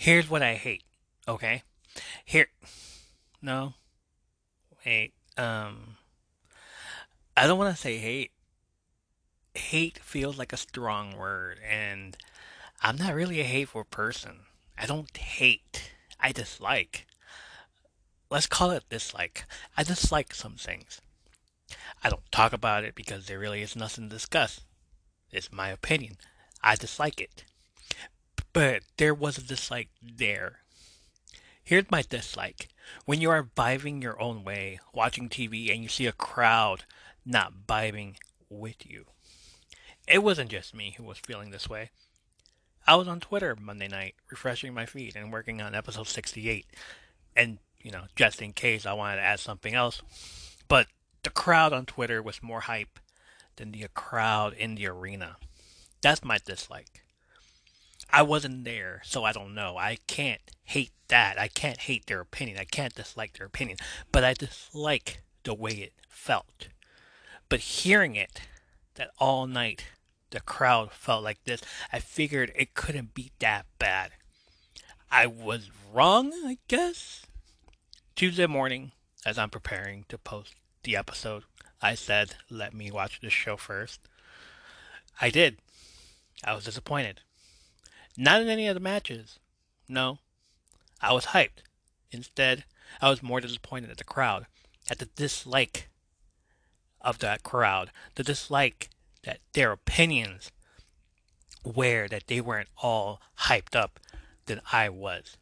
Here's what I hate. Okay, here. No, wait. Um, I don't want to say hate. Hate feels like a strong word, and I'm not really a hateful person. I don't hate. I dislike. Let's call it dislike. I dislike some things. I don't talk about it because there really is nothing to discuss. It's my opinion. I dislike it. But there was a dislike there. Here's my dislike. When you are vibing your own way, watching TV, and you see a crowd not vibing with you. It wasn't just me who was feeling this way. I was on Twitter Monday night, refreshing my feed and working on episode 68. And, you know, just in case I wanted to add something else. But the crowd on Twitter was more hype than the crowd in the arena. That's my dislike. I wasn't there, so I don't know. I can't hate that. I can't hate their opinion. I can't dislike their opinion. But I dislike the way it felt. But hearing it, that all night the crowd felt like this, I figured it couldn't be that bad. I was wrong, I guess. Tuesday morning, as I'm preparing to post the episode, I said, let me watch this show first. I did. I was disappointed. Not in any of the matches. No. I was hyped. Instead, I was more disappointed at the crowd, at the dislike of that crowd, the dislike that their opinions were that they weren't all hyped up than I was.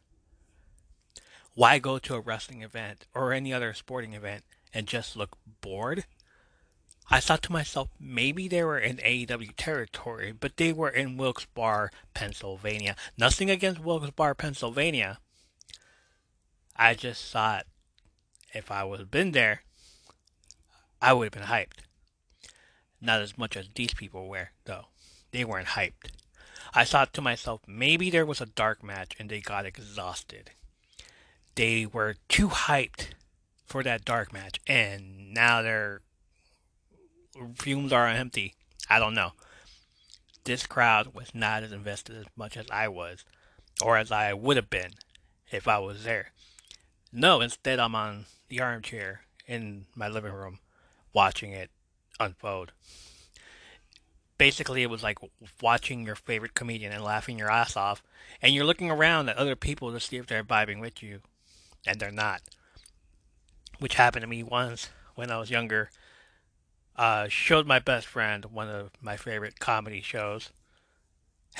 Why go to a wrestling event or any other sporting event and just look bored? I thought to myself, maybe they were in AEW territory, but they were in Wilkes-Barre, Pennsylvania. Nothing against Wilkes-Barre, Pennsylvania. I just thought if I would have been there, I would have been hyped. Not as much as these people were, though. They weren't hyped. I thought to myself, maybe there was a dark match and they got exhausted. They were too hyped for that dark match, and now their fumes are empty. I don't know. This crowd was not as invested as much as I was, or as I would have been if I was there. No, instead, I'm on the armchair in my living room watching it unfold. Basically, it was like watching your favorite comedian and laughing your ass off, and you're looking around at other people to see if they're vibing with you, and they're not. Which happened to me once when I was younger. Uh, showed my best friend one of my favorite comedy shows.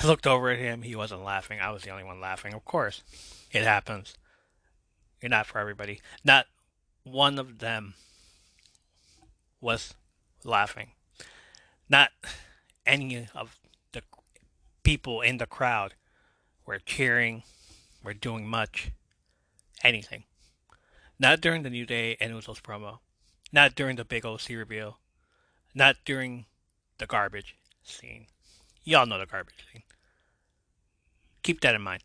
I looked over at him. He wasn't laughing. I was the only one laughing. Of course, it happens. You're not for everybody. Not one of them was laughing. Not any of the people in the crowd were cheering, were doing much, anything. Not during the New Day and Usos promo. Not during the big OC reveal. Not during the garbage scene. Y'all know the garbage scene. Keep that in mind.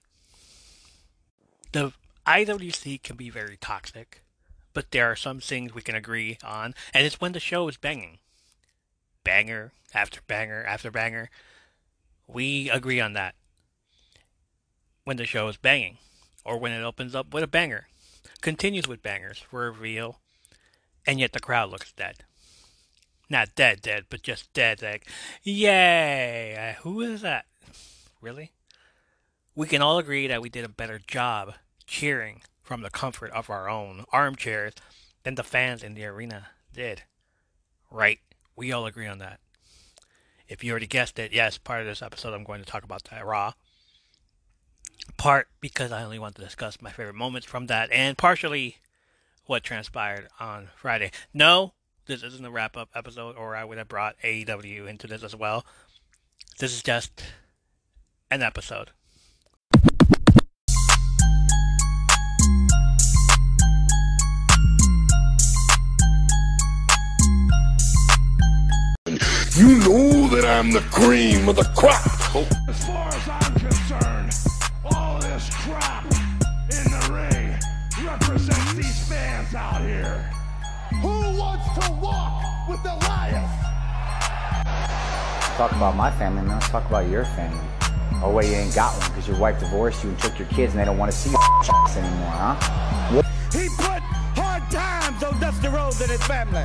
The IWC can be very toxic, but there are some things we can agree on, and it's when the show is banging banger after banger after banger. We agree on that. When the show is banging, or when it opens up with a banger, continues with bangers for a reveal, and yet the crowd looks dead. Not dead, dead, but just dead. Like, yay! Uh, who is that? Really? We can all agree that we did a better job cheering from the comfort of our own armchairs than the fans in the arena did. Right? We all agree on that. If you already guessed it, yes, part of this episode I'm going to talk about that Raw. Part because I only want to discuss my favorite moments from that, and partially what transpired on Friday. No, this isn't a wrap up episode, or I would have brought AEW into this as well. This is just an episode. You know that I'm the cream of the crop. As far as I'm concerned, all this crap in the ring represents these fans out here. Who wants to walk with Elias? Talk about my family, man. Let's talk about your family. Oh, wait, you ain't got one because your wife divorced you and took your kids and they don't want to see you anymore, huh? He put hard times on Dusty Rhodes and his family.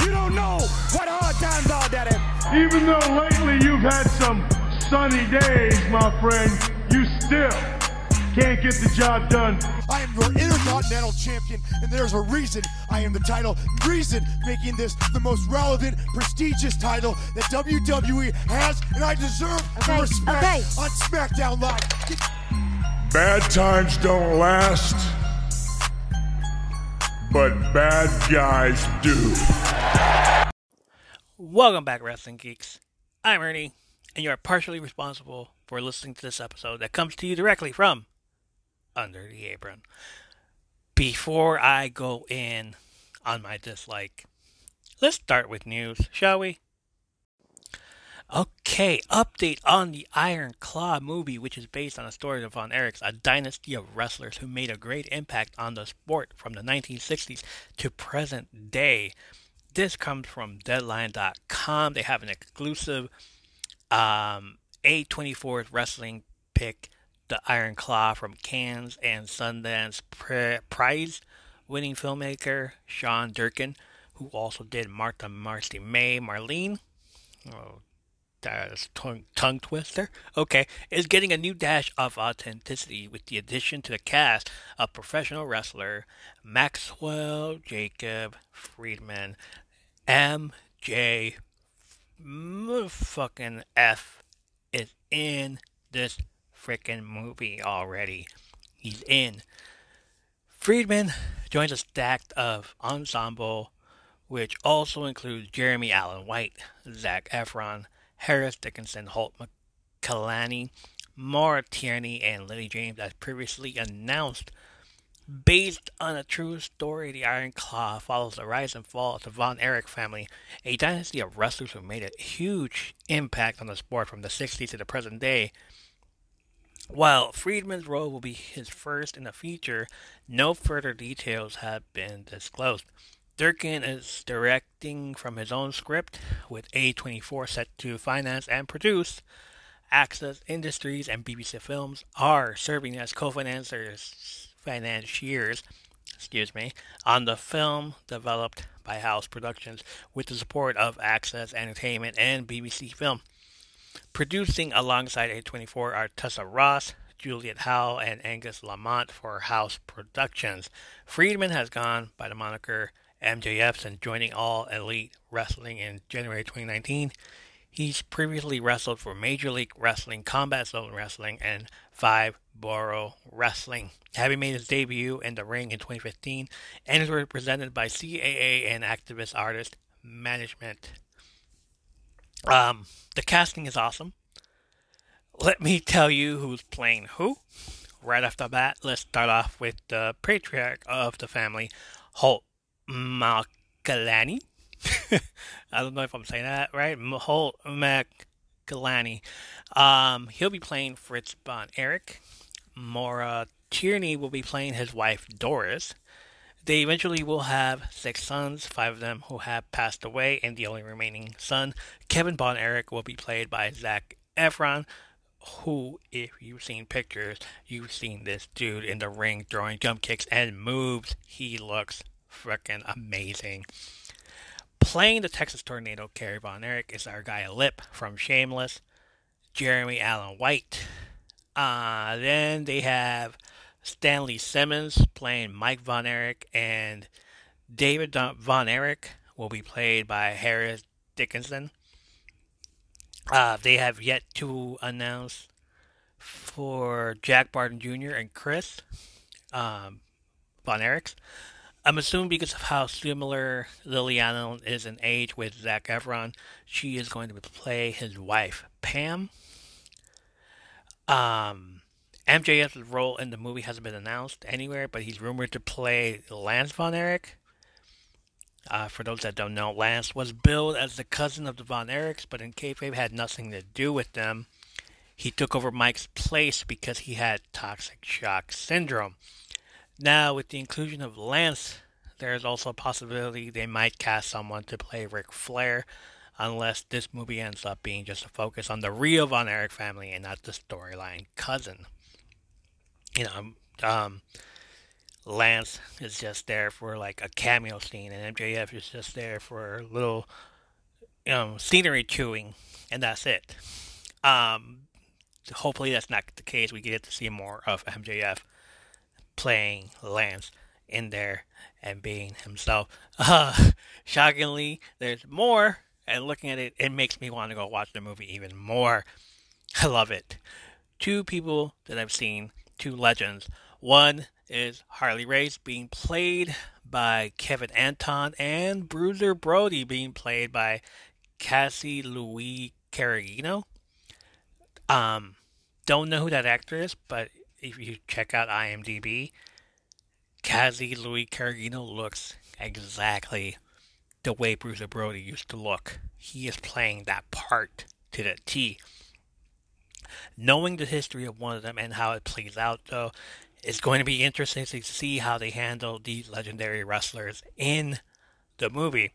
You don't know what hard times are, Daddy. Even though lately you've had some sunny days, my friend, you still can't get the job done. I am your intercontinental champion, and there's a reason I am the title. Reason making this the most relevant, prestigious title that WWE has, and I deserve Okay, the respect okay. on SmackDown Live. Bad times don't last, but bad guys do. Welcome back, Wrestling Geeks. I'm Ernie, and you are partially responsible for listening to this episode that comes to you directly from Under the Apron. Before I go in on my dislike, let's start with news, shall we? Okay, update on the Iron Claw movie, which is based on a story of Von Erichs, a dynasty of wrestlers who made a great impact on the sport from the 1960s to present day. This comes from Deadline.com. They have an exclusive um, A24 wrestling pick, The Iron Claw from Cannes and Sundance Prize winning filmmaker Sean Durkin, who also did Martha Marcy May Marlene. Oh, that's tongue, tongue twister. Okay, is getting a new dash of authenticity with the addition to the cast of professional wrestler Maxwell Jacob Friedman, MJ fucking F is in this freaking movie already. He's in. Friedman joins a stack of ensemble, which also includes Jeremy Allen White, Zac Efron, Harris Dickinson, Holt McCallany, Maura Tierney, and Lily James, as previously announced. Based on a true story, The Iron Claw follows the rise and fall of the Von Erich family, a dynasty of wrestlers who made a huge impact on the sport from the 60s to the present day. While Friedman's role will be his first in the feature, no further details have been disclosed. Durkin is directing from his own script, with A24 set to finance and produce. Access Industries and BBC Films are serving as co-financiers, financiers, excuse me, on the film developed by House Productions with the support of Access Entertainment and BBC Film. Producing alongside A24 are Tessa Ross, Juliette Howell, and Angus Lamont for House Productions. Friedman has gone by the moniker MJF since joining All Elite Wrestling in January 2019. He's previously wrestled for Major League Wrestling, Combat Zone Wrestling, and Five Borough Wrestling. Having made his debut in the ring in 2015, and is represented by CAA and activist artist management. Um, the casting is awesome. Let me tell you who's playing who. Right off the bat, let's start off with the patriarch of the family, Holt McCallany. I don't know if I'm saying that right. Holt McCallany. Um, he'll be playing Fritz Von Erich. Maura Tierney will be playing his wife Doris. They eventually will have six sons, five of them who have passed away, and the only remaining son, Kevin Von Erich, will be played by Zac Efron, who, if you've seen pictures, you've seen this dude in the ring throwing jump kicks and moves. He looks freaking amazing. Playing the Texas Tornado, Kerry Von is our guy Lip from Shameless, Jeremy Allen White. Uh, then they have Stanley Simons playing Mike Von Erich, and David Von Erich will be played by Harris Dickinson. Uh, they have yet to announce for Jack Barton Jr. and Chris um, Von Erichs. I'm assuming because of how similar Allen is in age with Zac Efron, she is going to play his wife, Pam. Um, MJF's role in the movie hasn't been announced anywhere, but he's rumored to play Lance Von Erich. Uh, for those that don't know, Lance was billed as the cousin of the Von Erichs, but in kayfabe had nothing to do with them. He took over Mike's place because he had toxic shock syndrome. Now, with the inclusion of Lance, there is also a possibility they might cast someone to play Ric Flair. unless this movie ends up being just a focus on the real Von Erich family and not the storyline cousin. You know, um, Lance is just there for like a cameo scene, and MJF is just there for a little, you know, scenery chewing, and that's it. Um, hopefully that's not the case. We get to see more of MJF playing Lance in there and being himself. Uh, shockingly, there's more, and looking at it, it makes me want to go watch the movie even more. I love it. Two people that I've seen, two legends. One is Harley Race being played by Kevin Anton and Bruiser Brody being played by Cazzey Louis Cereghino. Um, don't know who that actor is, but if you check out IMDb, Cazzey Louis Cereghino looks exactly the way Bruiser Brody used to look. He is playing that part to the T. Knowing the history of one of them and how it plays out, though, it's going to be interesting to see how they handle these legendary wrestlers in the movie.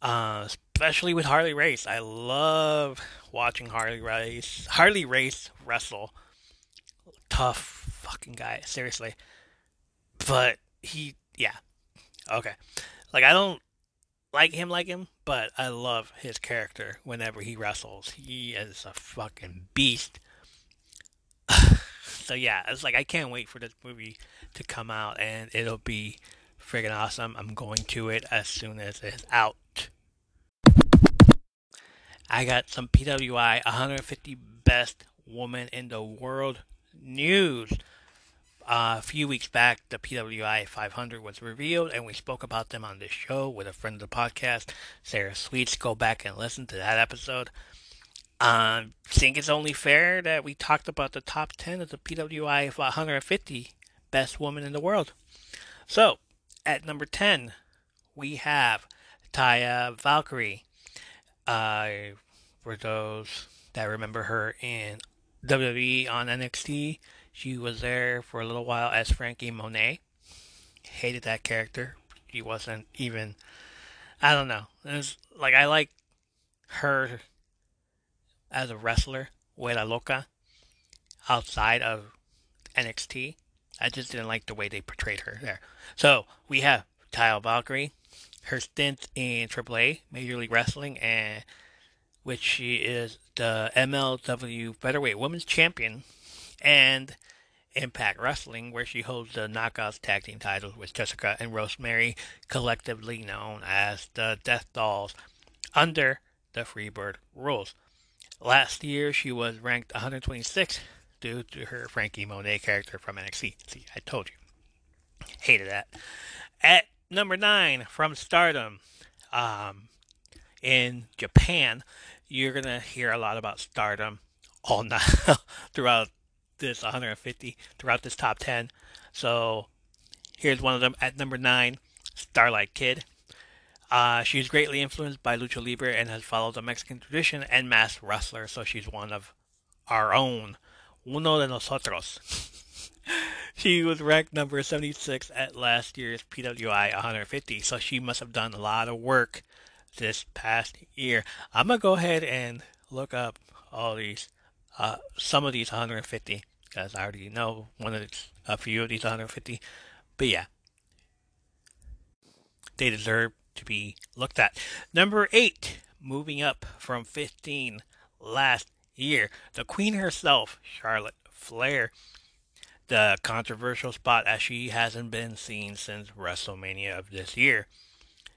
Uh, especially with Harley Race. I love watching Harley Race Harley Race wrestle. Tough fucking guy, seriously. But he yeah. Okay. Like I don't like him like him, but I love his character whenever he wrestles. He is a fucking beast. so yeah, it's like I can't wait for this movie to come out and it'll be friggin' awesome. I'm going to it as soon as it's out. I got some PWI 150 best woman in the world news. Uh, a few weeks back, the PWI 500 was revealed, and we spoke about them on this show with a friend of the podcast, Sarah Sweets. Go back and listen to that episode. I um, think it's only fair that we talked about the top 10 of the PWI 150 best women in the world. So, at number 10, we have Taya Valkyrie. Uh, for those that remember her in WWE on NXT, she was there for a little while as Frankie Monet. Hated that character. She wasn't even. I don't know. It was like I like her as a wrestler, Wera Loca, outside of NXT. I just didn't like the way they portrayed her there. So we have Taya Valkyrie, her stint in AAA, Major League Wrestling, and which she is the MLW Featherweight Women's Champion, and Impact Wrestling, where she holds the Knockouts Tag Team titles with Jessica and Rosemary, collectively known as the Death Dolls, under the Freebird rules. Last year, she was ranked 126 due to her Frankie Monet character from NXT. See, I told you. Hated that. At number nine, from Stardom, um, in Japan, you're gonna hear a lot about Stardom all night throughout this 150, throughout this top 10. So here's one of them at number nine, Starlight Kid. Uh, she's greatly influenced by lucha libre and has followed the Mexican tradition and masked wrestler, so she's one of our own, uno de nosotros. she was ranked number 76 at last year's PWI 150, so she must have done a lot of work this past year. I'm gonna go ahead and look up all these, uh, some of these 150, because I already know one of these, a few of these 150. But yeah, they deserve to be looked at. Number eight, moving up from 15 last year, the Queen herself, Charlotte Flair. The controversial spot as she hasn't been seen since WrestleMania of this year.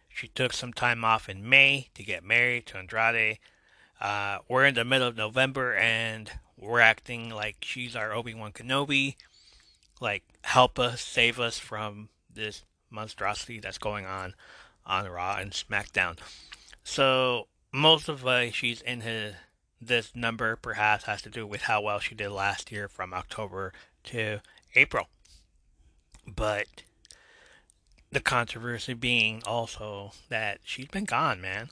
She took some time off in May to get married to Andrade. Uh, we're in the middle of November and we're acting like she's our Obi Wan Kenobi. Like, help us, save us from this monstrosity that's going on on Raw and SmackDown. So most of why she's in his this number perhaps has to do with how well she did last year from October to April. But the controversy being also that she's been gone, man.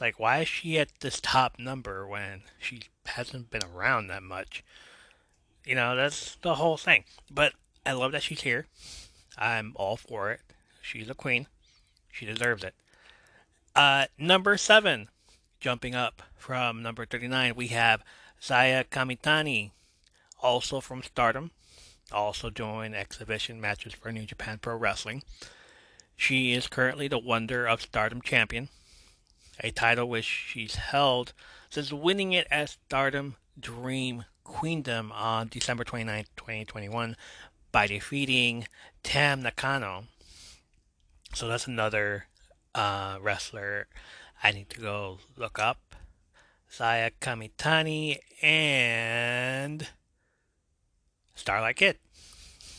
Like, why is she at this top number when she hasn't been around that much? You know, that's the whole thing. But I love that she's here. I'm all for it. She's a queen. She deserves it. Uh, number seven, jumping up from number 39, we have Saya Kamitani, also from Stardom, also doing exhibition matches for New Japan Pro Wrestling. She is currently the Wonder of Stardom champion, a title which she's held since winning it at Stardom Dream Queendom on December 29, 2021, by defeating Tam Nakano. So that's another uh, wrestler I need to go look up. Saya Kamitani and Starlight Kid.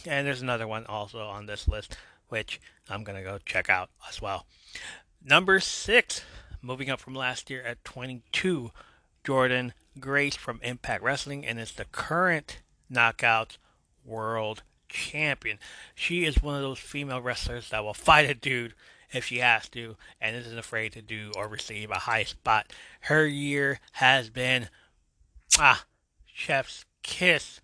And there's another one also on this list, which I'm going to go check out as well. Number six, moving up from last year at 22, Jordynne Grace from Impact Wrestling, and is the current Knockouts World Champion. She is one of those female wrestlers that will fight a dude if she has to and isn't afraid to do or receive a high spot. Her year has been ah chef's kiss.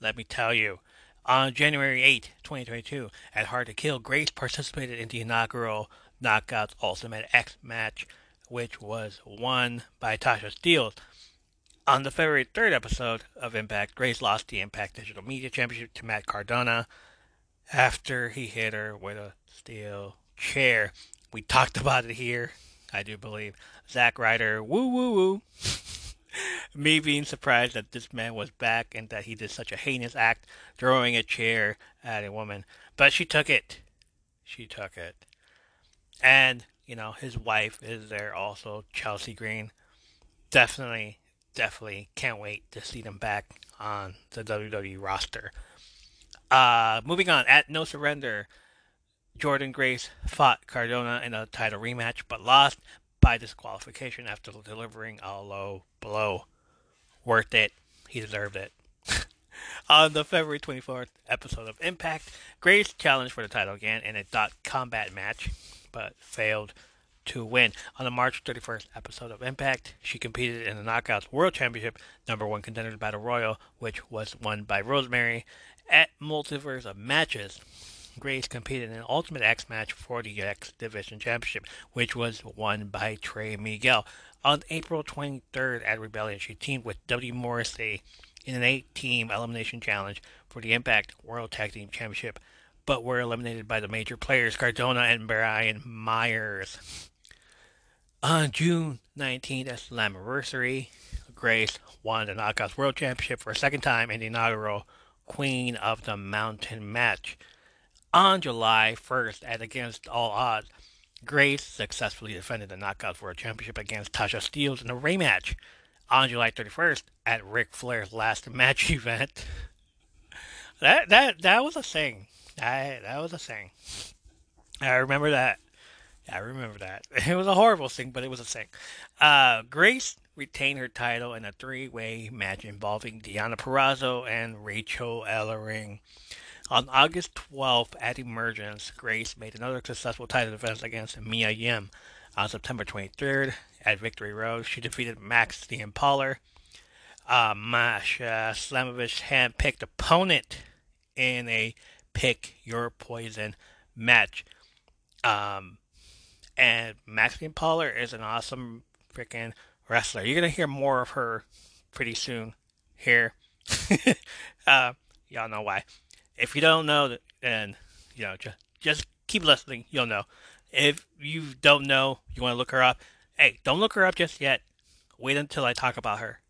Let me tell you. On January 8, 2022, at Hard to Kill, Grace participated in the inaugural Knockouts Ultimate X match, which was won by Tasha Steelz. On the February 3rd episode of Impact, Grace lost the Impact Digital Media Championship to Matt Cardona after he hit her with a steel chair. We talked about it here, I do believe. Zack Ryder, woo woo woo. Me being surprised that this man was back and that he did such a heinous act, throwing a chair at a woman. But she took it. She took it. And, you know, his wife is there also, Chelsea Green. Definitely, definitely can't wait to see them back on the WWE roster. Uh, moving on, at No Surrender, Jordynne Grace fought Cardona in a title rematch, but lost by disqualification after delivering a low blow. Worth it. He deserved it. On the February 24th episode of Impact, Grace challenged for the title again in a dot combat match, but failed to win. On the March 31st episode of Impact, she competed in the Knockouts World Championship number one contenders battle royal, which was won by Rosemary at Multiverse of Matches. Grace competed in an Ultimate X match for the X Division Championship, which was won by Trey Miguel. On April 23rd at Rebellion, she teamed with W. Morrissey in an eight team elimination challenge for the Impact World Tag Team Championship, but were eliminated by the major players Cardona and Brian Myers. On June 19th at Slammiversary, Grace won the Knockouts World Championship for a second time in the inaugural Queen of the Mountain match. On July 1st, at Against All Odds, Grace successfully defended the Knockouts World Championship against Tasha Steelz in a rematch. On July 31st, at Ric Flair's last match event, that that that was a thing. That that was a thing. I remember that. I remember that. It was a horrible thing, but it was a thing. Uh, Grace retained her title in a three-way match involving Deonna Purrazzo and Rachel Ellering. On August 12th at Emergence, Grace made another successful title defense against Mia Yim. On September 23rd at Victory Road, she defeated Max the Impaler. Uh, Masha Slamovich hand-picked opponent in a pick your poison match. Um, and Max the Impaler is an awesome freaking wrestler. You're gonna hear more of her pretty soon here. uh, y'all know why if you don't know, then you know just just keep listening. You'll know. If you don't know, you want to look her up. Hey, don't look her up just yet. Wait until I talk about her,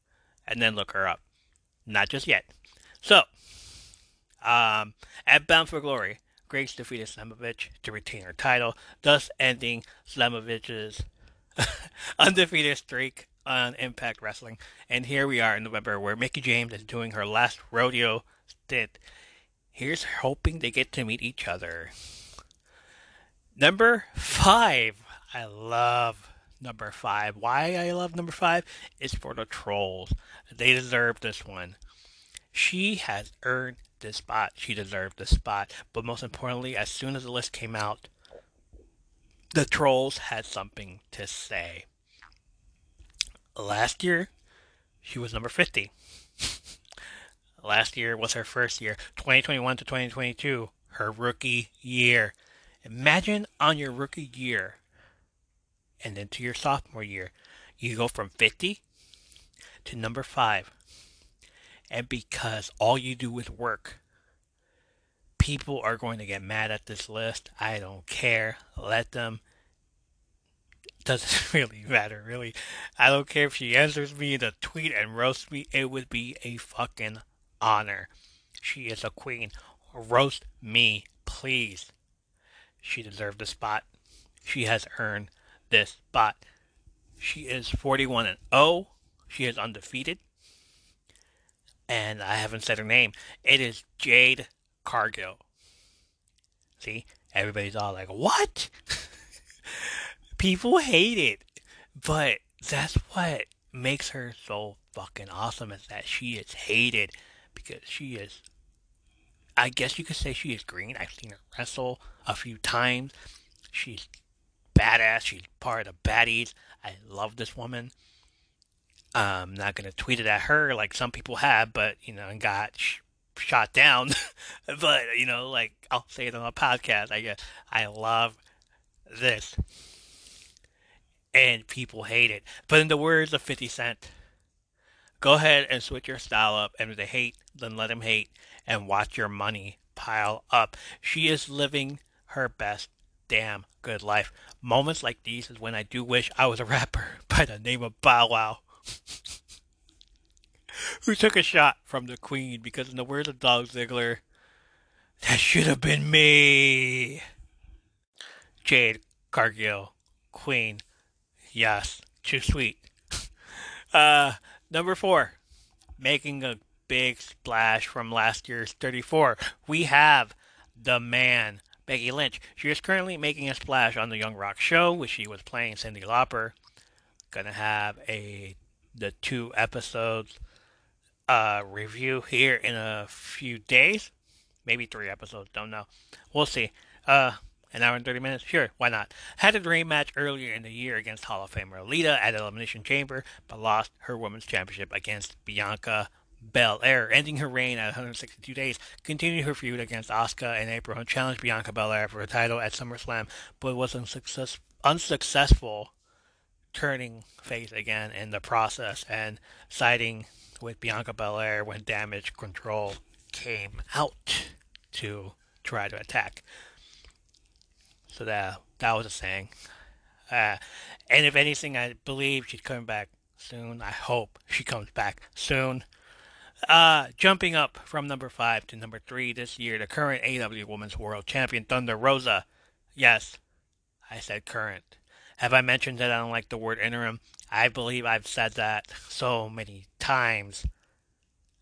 and then look her up. Not just yet. So, um, at Bound for Glory, Grace defeated Slamovich to retain her title, thus ending Slamovich's undefeated streak on Impact Wrestling. And here we are in November, where Mickie James is doing her last rodeo stint Here's hoping they get to meet each other. Number five. I love number five. Why I love number five is for the trolls. They deserve this one. She has earned this spot. She deserved this spot. But most importantly, as soon as the list came out, the trolls had something to say. Last year, she was number 50. Last year was her first year. 2021 to 2022, her rookie year. Imagine on your rookie year and then to your sophomore year, You go from 50 to number 5. And because all you do is work, people are going to get mad at this list. I don't care. Let them. Doesn't really matter, really. I don't care if she answers me in a tweet and roasts me. It would be a fucking honor. She is a queen. Roast me, please. She deserved the spot. She has earned this spot. She is 41 and 0. She is undefeated. And I haven't said her name. It is Jade Cargill. See? Everybody's all like, what? People hate it. But that's what makes her so fucking awesome is that she is hated because she is I guess you could say she is green. I've seen her wrestle a few times. She's badass. She's part of the baddies. I love this woman. I'm not gonna tweet it at her like some people have, but you know, and got sh- shot down. but you know, like I'll say it on a podcast. I guess I love this, and people hate it. But in the words of Fifty Cent, go ahead and switch your style up, and if they hate, then let them hate, and watch your money pile up. She is living her best damn good life. Moments like these is when I do wish I was a rapper by the name of Bow Wow. Who took a shot from the Queen because, in the words of Dolph Ziggler, that should have been me. Jade Cargill, Queen. Yes, too sweet. Uh, number four, making a big splash from last year's 34. We have the man, Becky Lynch. She is currently making a splash on the Young Rock show, which she was playing Cyndi Lauper. Gonna have a the two episodes uh, review here in a few days, maybe three episodes. Don't know. We'll see. Uh, an hour and 30 minutes? Sure, why not? Had a dream match earlier in the year against Hall of Famer Alita at Elimination Chamber, but lost her Women's Championship against Bianca Belair, ending her reign at 162 days, continued her feud against Asuka in April and challenged Bianca Belair for a title at SummerSlam, but was unsuccess- unsuccessful, turning face again in the process and siding with Bianca Belair when Damage Control came out to try to attack. So that that was a saying. Uh, and if anything, I believe she's coming back soon. I hope she comes back soon. Uh, jumping up from number five to number three this year, the current AW Women's World Champion Thunder Rosa. Yes, I said current. Have I mentioned that I don't like the word interim? I believe I've said that so many times.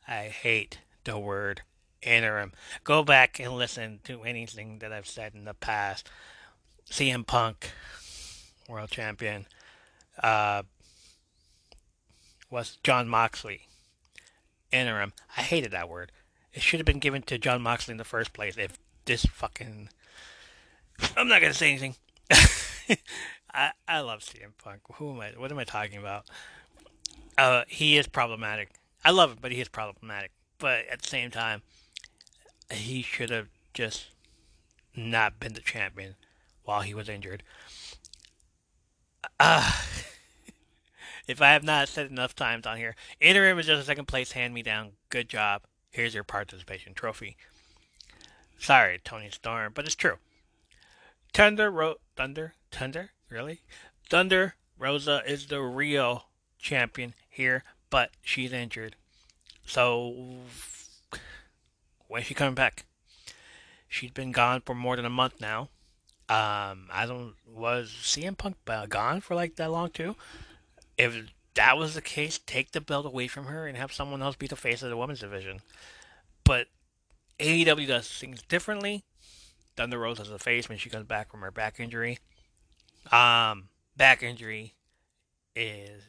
I hate the word interim. Go back and listen to anything that I've said in the past. CM Punk, world champion, uh, was Jon Moxley, interim. I hated that word. It should have been given to Jon Moxley in the first place. If this fucking, I'm not gonna say anything. I I love CM Punk. Who am I? What am I talking about? Uh, he is problematic. I love him, but he is problematic. But at the same time, he should have just not been the champion while he was injured. Uh, if I have not said enough times on here, interim is just a second place hand me down. Good job. Here's your participation trophy. Sorry, Toni Storm, but it's true. Thunder Ro- Thunder Thunder really Thunder Rosa is the real champion here, but she's injured. So when's she coming back? She's been gone for more than a month now. Um, I don't was CM Punk gone for like that long too. If that was the case, take the belt away from her and have someone else be the face of the women's division. But AEW does things differently. Thunder Rose as a face when she comes back from her back injury. Um, back injury is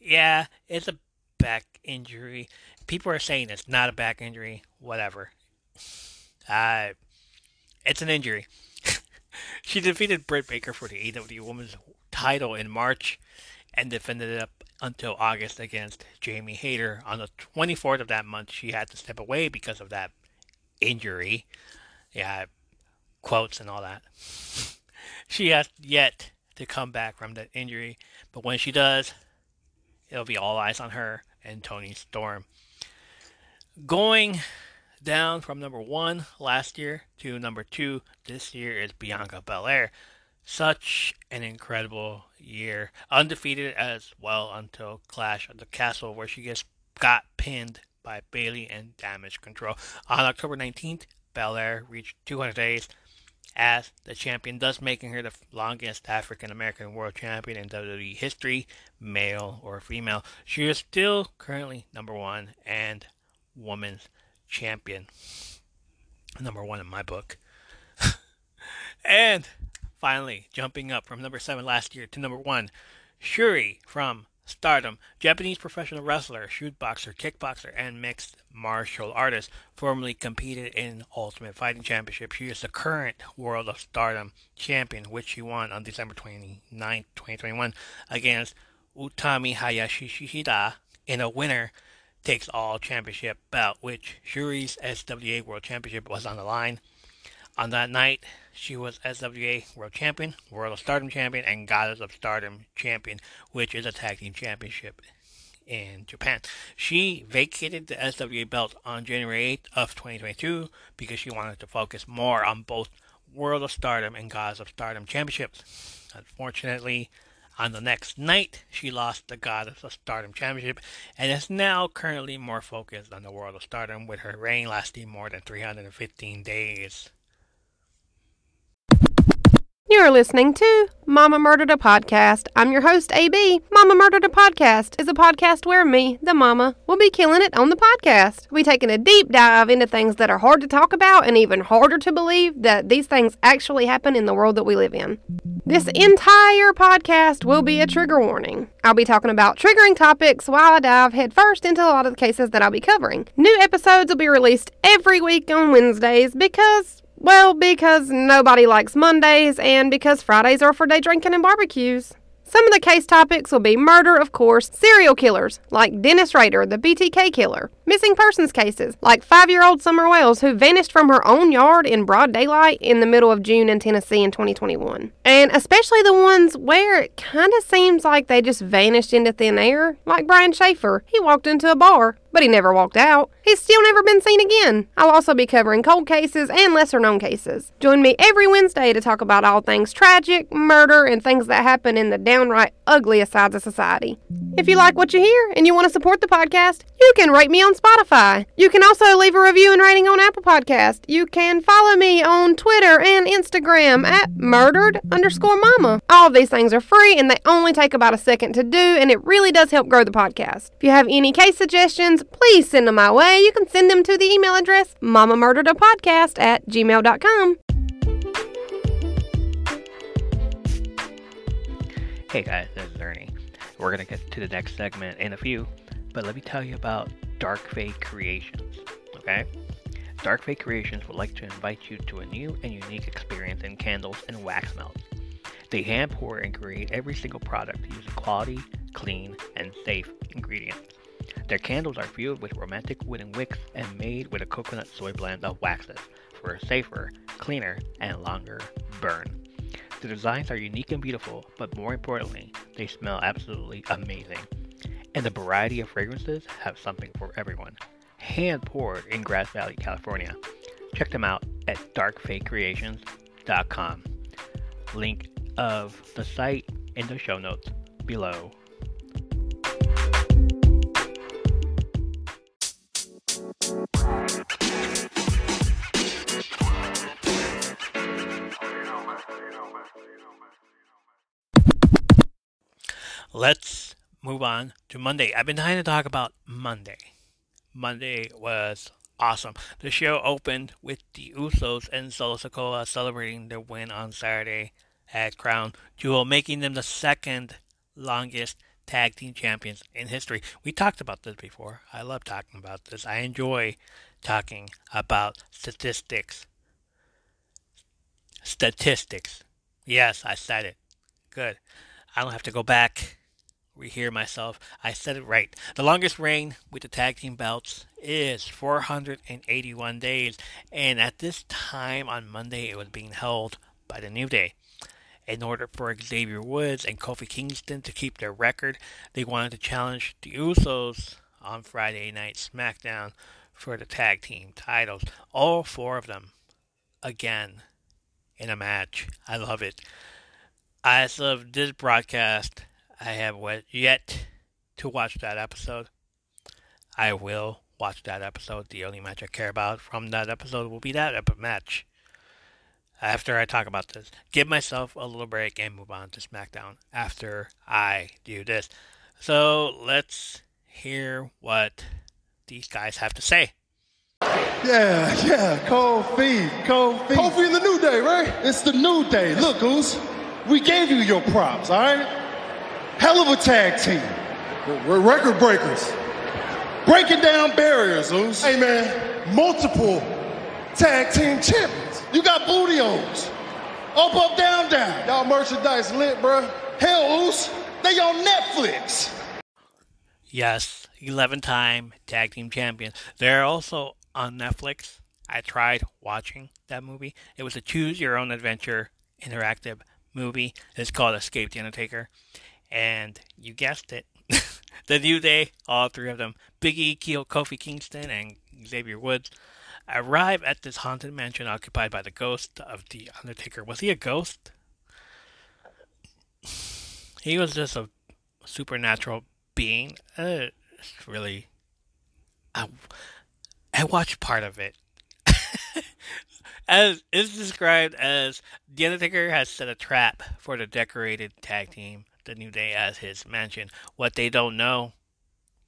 yeah, it's a back injury. People are saying it's not a back injury. Whatever. Uh, it's an injury. she defeated Britt Baker for the AEW Women's title in March and defended it up until August against Jamie Hayter. On the 24th of that month, she had to step away because of that injury. Yeah, quotes and all that. she has yet to come back from that injury, but when she does, it'll be all eyes on her and Toni Storm. Going down from number one last year to number two this year is Bianca Belair. Such an incredible year. Undefeated as well until Clash of the Castle, where she gets got pinned by Bayley and Damage Control. On October 19th, Belair reached 200 days as the champion, thus making her the longest African American world champion in WWE history, male or female. She is still currently number one and woman's champion. Number one in my book. and finally, jumping up from number seven last year to number one, Syuri from Stardom, Japanese professional wrestler, shoot boxer, kickboxer, and mixed martial artist, formerly competed in Ultimate Fighting Championship. She is the current World of Stardom champion, which she won on December 29, 2021, against Utami Hayashishida in a winner takes all championship bout, which Syuri's SWA World Championship was on the line. On that night, she was SWA World Champion, World of Stardom Champion, and Goddess of Stardom Champion, which is a tag team championship in Japan. She vacated the SWA belt on January 8th of 2022 because she wanted to focus more on both World of Stardom and Goddess of Stardom championships. Unfortunately, on the next night, she lost the Goddess of Stardom Championship and is now currently more focused on the World of Stardom, with her reign lasting more than 315 days. You're listening to Mama Murdered a Podcast. I'm your host, AB. Mama Murdered a Podcast is a podcast where me, the mama, will be killing it on the podcast. We'll be taking a deep dive into things that are hard to talk about and even harder to believe that these things actually happen in the world that we live in. This entire podcast will be a trigger warning. I'll be talking about triggering topics while I dive headfirst into a lot of the cases that I'll be covering. New episodes will be released every week on Wednesdays because well, because nobody likes Mondays and because Fridays are for day drinking and barbecues. Some of the case topics will be murder, of course, serial killers, like Dennis Rader, the BTK killer, missing persons cases, like five year old Summer Wells, who vanished from her own yard in broad daylight in the middle of June in Tennessee in 2021. And especially the ones where it kind of seems like they just vanished into thin air, like Brian Shaffer. He walked into a bar, but he never walked out. He's still never been seen again. I'll also be covering cold cases and lesser known cases. Join me every Wednesday to talk about all things tragic, murder, and things that happen in the downright ugliest sides of society. If you like what you hear and you want to support the podcast, you can rate me on Spotify. You can also leave a review and rating on Apple Podcast. You can follow me on Twitter and Instagram at murdered underscore mama. All of these things are free and they only take about a second to do, and it really does help grow the podcast. If you have any case suggestions, please send them my way. You can send them to the email address mamamurderedapodcast at gmail.com. Hey guys, this is Ernie. We're going to get to the next segment in a few, but let me tell you about Dark Fate Creations, okay? Dark Fate Creations would like to invite you to a new and unique experience in candles and wax melts. They hand pour and create every single product using quality, clean, and safe ingredients. Their candles are filled with romantic wooden wicks and made with a coconut soy blend of waxes for a safer, cleaner, and longer burn. The designs are unique and beautiful, but more importantly, they smell absolutely amazing. And the variety of fragrances have something for everyone. Hand poured in Grass Valley, California. Check them out at darkfatecreations.com. Link of the site in the show notes below. Let's move on to Monday. I've been trying to talk about Monday. Monday was awesome. The show opened with the Usos and Solo Sikoa celebrating their win on Saturday at Crown Jewel, making them the second longest tag team champions in history. We talked about this before. I love talking about this. I enjoy talking about statistics. Statistics. Yes, I said it. Good. I don't have to go back rehear myself. I said it right. The longest reign with the tag team belts is 481 days, and at this time on Monday, it was being held by the New Day. In order for Xavier Woods and Kofi Kingston to keep their record, they wanted to challenge the Usos on Friday Night SmackDown for the tag team titles. All four of them, again, in a match. I love it. As of this broadcast, I have yet to watch that episode. I will watch that episode. The only match I care about from that episode will be that match. After I talk about this, give myself a little break and move on to SmackDown after I do this. So let's hear what these guys have to say. Yeah, yeah, Kofi, Kofi. Kofi in the New Day, right? It's the new day. Look, Goose, we gave you your props, all right? Hell of a tag team. We're- We're record breakers. Breaking down barriers, Goose. Hey, man, multiple tag team champions. You got booty holes. Up, up, down, down. Y'all merchandise lit, bruh. Hell, Goose, they on Netflix. Yes, 11 time tag team champions. They're also on Netflix. I tried watching that movie. It was a choose your own adventure interactive movie. It's called Escape the Undertaker. And you guessed it. the New Day, all three of them, Big E, Keel, Kofi Kingston, and Xavier Woods, arrive at this haunted mansion occupied by the ghost of the Undertaker. Was he a ghost? He was just a supernatural being. Uh, it's really. I, I watched part of it. as it's described as the Undertaker has set a trap for the decorated tag team, the New Day, as his mansion. What they don't know,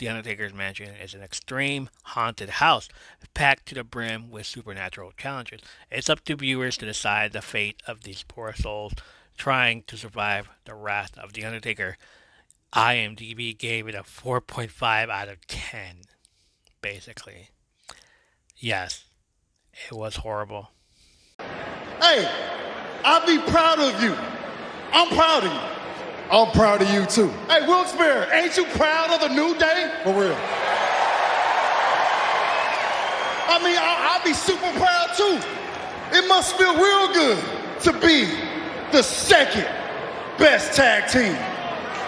the Undertaker's mansion is an extreme haunted house, packed to the brim with supernatural challenges. It's up to viewers to decide the fate of these poor souls trying to survive the wrath of the Undertaker. IMDb gave it a 4.5 out of 10, basically. Yes, it was horrible. Hey, I'll be proud of you. I'm proud of you. I'm proud of you, too. Hey, Wilkes-Barre, ain't you proud of the New Day? For real. I mean, I, I'll be super proud too. It must feel real good to be the second best tag team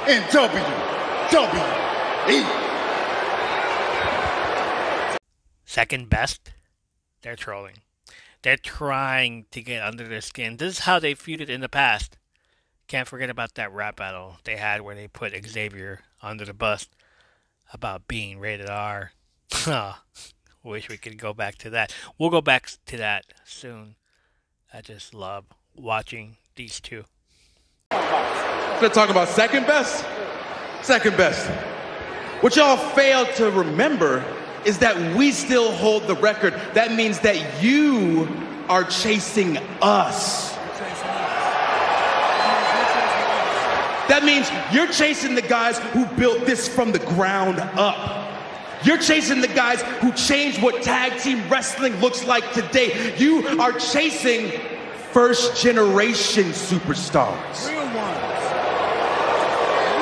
in WWE. Second best? They're trolling. They're trying to get under their skin. This is how they feuded in the past. Can't forget about that rap battle they had where they put Xavier under the bus about being rated R. Wish we could go back to that. We'll go back to that soon. I just love watching these two. Gonna talk about second best? Second best. What y'all fail to remember is that we still hold the record. That means that you are chasing us. That means you're chasing the guys who built this from the ground up. You're chasing the guys who changed what tag team wrestling looks like today. You are chasing first generation superstars. Real ones.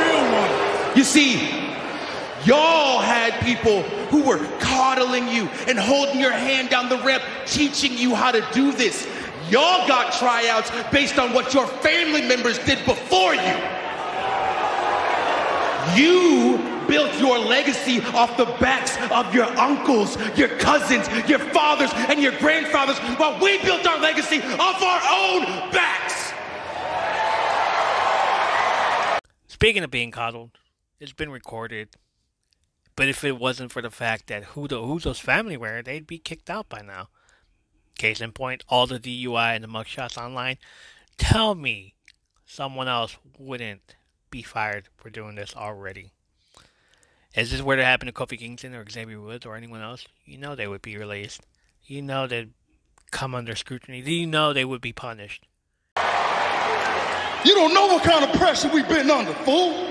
Real ones. You see, y'all had people who were coddling you and holding your hand down the ramp, teaching you how to do this. Y'all got tryouts based on what your family members did before you. You built your legacy off the backs of your uncles, your cousins, your fathers, and your grandfathers, while we built our legacy off our own backs. Speaking of being coddled, it's been recorded. But if it wasn't for the fact that who the Usos family were, they'd be kicked out by now. Case in point, all the DUI and the mugshots online. Tell me someone else wouldn't be fired for doing this already. Is this were to happen to Kofi Kingston or Xavier Woods or anyone else? You know they would be released. You know they'd come under scrutiny. You know they would be punished. You don't know what kind of pressure we've been under, fool.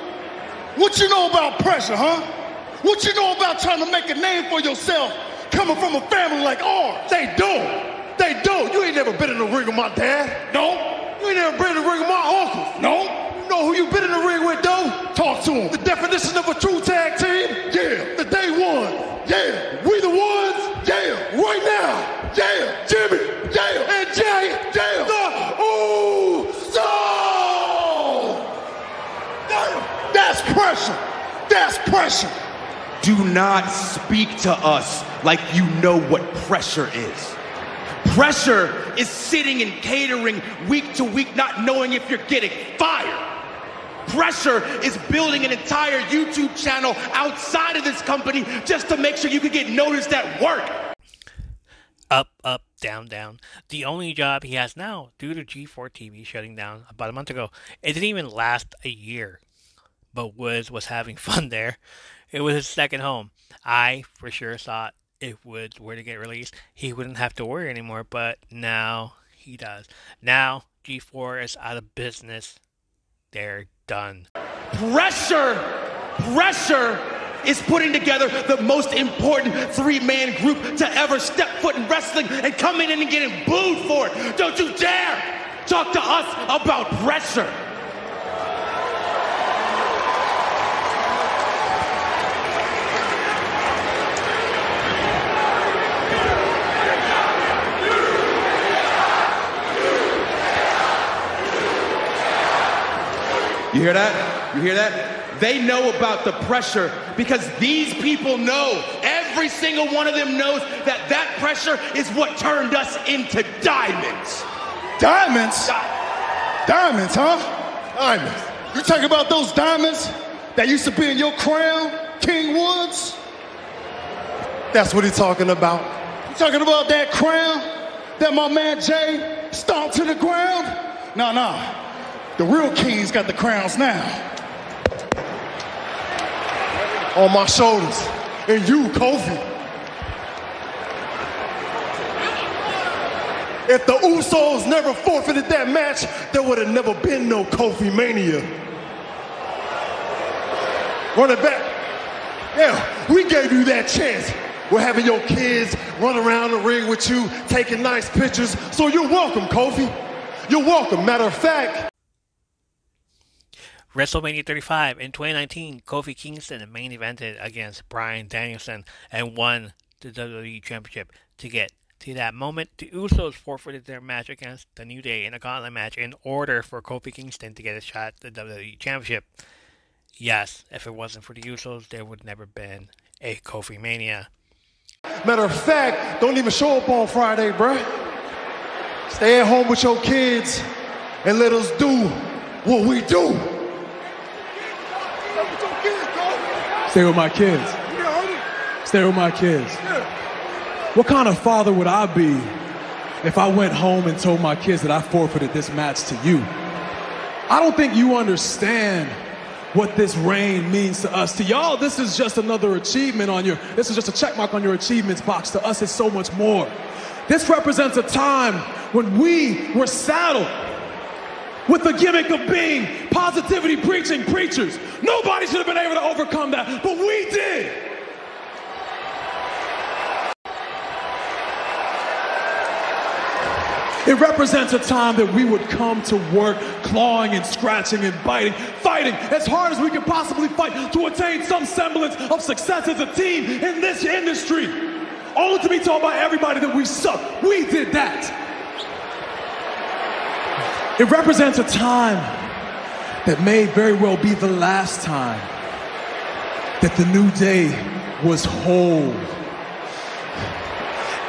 What you know about pressure, huh? What you know about trying to make a name for yourself coming from a family like ours? They don't. They don't. You ain't never been in the ring with my dad. No? You ain't never been in the ring with my uncles. No? know who you've been in the ring with, though. Talk to him. The definition of a true tag team? Yeah. The day one? Yeah. We the ones? Yeah. Right now? Yeah. Jimmy? Yeah. And Jay? Yeah. The Uso! Damn. That's pressure. That's pressure. Do not speak to us like you know what pressure is. Pressure is sitting and catering week to week, not knowing if you're getting fired. Pressure is building an entire YouTube channel outside of this company just to make sure you can get noticed at work. Up, up, down, down. The only job he has now, due to G4 TV shutting down about a month ago, it didn't even last a year. But Woods was having fun there. It was his second home. I for sure thought if Woods were to get released, he wouldn't have to worry anymore, but now he does. Now G4 is out of business. They're done. Pressure, pressure is putting together the most important three man group to ever step foot in wrestling and coming in and getting booed for it. Don't you dare talk to us about pressure. You hear that? You hear that? They know about the pressure because these people know, every single one of them knows that that pressure is what turned us into diamonds. Diamonds? Diamonds, huh? Diamonds. You talking about those diamonds that used to be in your crown, King Woods? That's what he's talking about. You talking about that crown that my man Jay stomped to the ground? No, no. The real kings got the crowns now. On my shoulders. And you, Kofi. If the Usos never forfeited that match, there would have never been no Kofi Mania. Run it back. Yeah, we gave you that chance. We're having your kids run around the ring with you, taking nice pictures. So you're welcome, Kofi. You're welcome. Matter of fact, WrestleMania 35 in 2019, Kofi Kingston main evented against Bryan Danielson and won the WWE Championship. To get to that moment, the Usos forfeited their match against the New Day in a gauntlet match in order for Kofi Kingston to get a shot at the WWE Championship. Yes, if it wasn't for the Usos, there would never been a Kofi Mania. matter of fact, don't even show up on Friday, bruh. Stay at home with your kids and let us do what we do. Stay with my kids. Stay with my kids. What kind of father would I be if I went home and told my kids that I forfeited this match to you? I don't think you understand what this reign means to us. To y'all, this is just another achievement on your, this is just a check mark on your achievements box. To us, it's so much more. This represents a time when we were saddled with the gimmick of being positivity preaching preachers. Nobody should have been able to overcome that, but we did. It represents a time that we would come to work clawing and scratching and biting, fighting as hard as we could possibly fight to attain some semblance of success as a team in this industry. Only to be told by everybody that we suck. We did that. It represents a time that may very well be the last time that the new day was whole.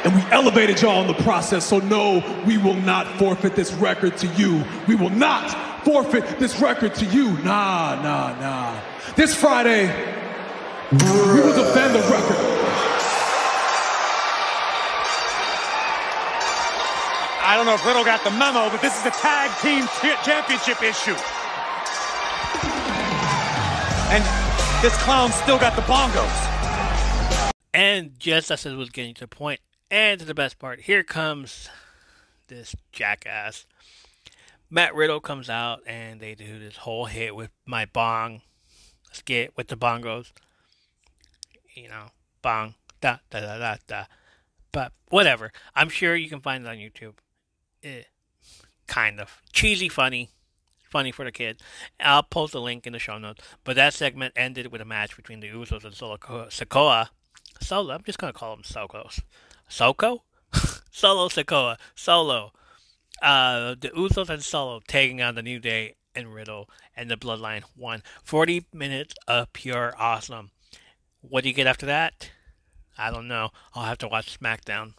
And we elevated y'all in the process, so no, we will not forfeit this record to you. We will not forfeit this record to you. Nah, nah, nah. This Friday, we will defend the record. I don't know if Riddle got the memo, but this is a tag team championship issue. And this clown still got the bongos. And just as it was getting to the point, and to the best part, here comes this jackass. Matt Riddle comes out and they do this whole hit with my bong skit with the bongos. You know, bong, da, da, da, da, da. But whatever. I'm sure you can find it on YouTube. Eh, kind of. Cheesy funny. Funny for the kid. I'll post a link in the show notes. But that segment ended with a match between the Usos and Solo Sokoa. Solo, I'm just to call him Sokos. Soko? Solo Sokoa. Solo. Uh, the Usos and Solo taking on the New Day and Riddle and the Bloodline won. 40 minutes of pure awesome. What do you get after that? I don't know. I'll have to watch SmackDown.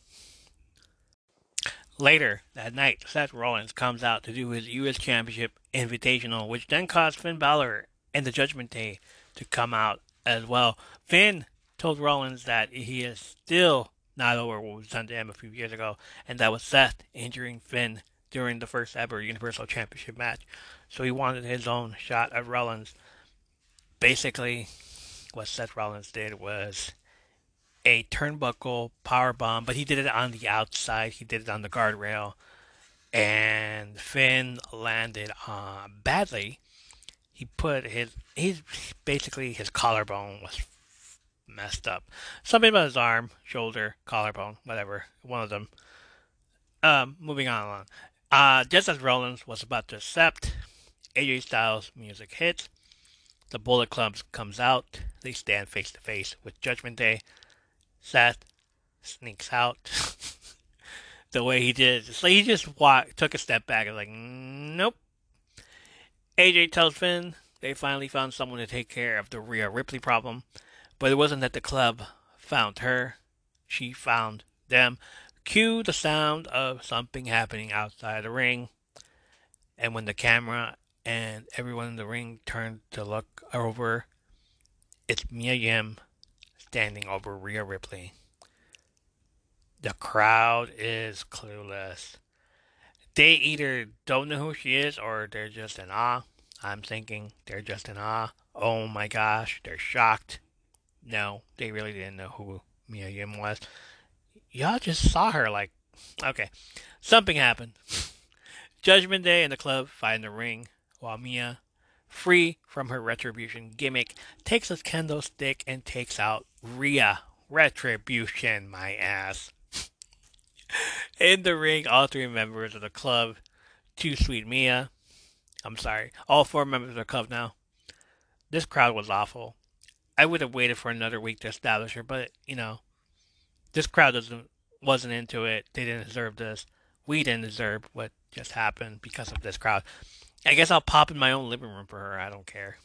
Later that night, Seth Rollins comes out to do his U.S. Championship Invitational, which then caused Finn Balor and the Judgment Day to come out as well. Finn told Rollins that he is still not over what was done to him a few years ago, and that was Seth injuring Finn during the first ever Universal Championship match. So he wanted his own shot at Rollins. Basically, what Seth Rollins did was a turnbuckle power bomb, but he did it on the outside. He did it on the guardrail, and Finn landed uh, badly. He put his he's basically his collarbone was messed up. Something about his arm, shoulder, collarbone, whatever, one of them. Um, moving on along. Uh, just as Rollins was about to accept, AJ Styles' music hits. The Bullet Club comes out. They stand face to face with Judgment Day. Seth sneaks out. the way he did, like he just walked, took a step back and like, nope. AJ tells Finn they finally found someone to take care of the Rhea Ripley problem, but it wasn't that the club found her; she found them. Cue the sound of something happening outside the ring, and when the camera and everyone in the ring turned to look over, it's Mia Yim standing over Rhea Ripley. The crowd is clueless. They either don't know who she is or they're just in awe. I'm thinking they're just in awe. Oh my gosh, they're shocked. No, they really didn't know who Mia Yim was. Y'all just saw her like, okay, something happened. Judgment Day and the club fight in the ring while Mia, free from her retribution gimmick, takes his kendo stick and takes out Rhea. Retribution, my ass. In the ring, all three members of the club, Too Sweet Mia, I'm sorry, all four members of the club now. This crowd was awful. I would have waited for another week to establish her, but you know, this crowd doesn't wasn't into it. They didn't deserve this. We didn't deserve what just happened because of this crowd. I guess I'll pop in my own living room for her. I don't care.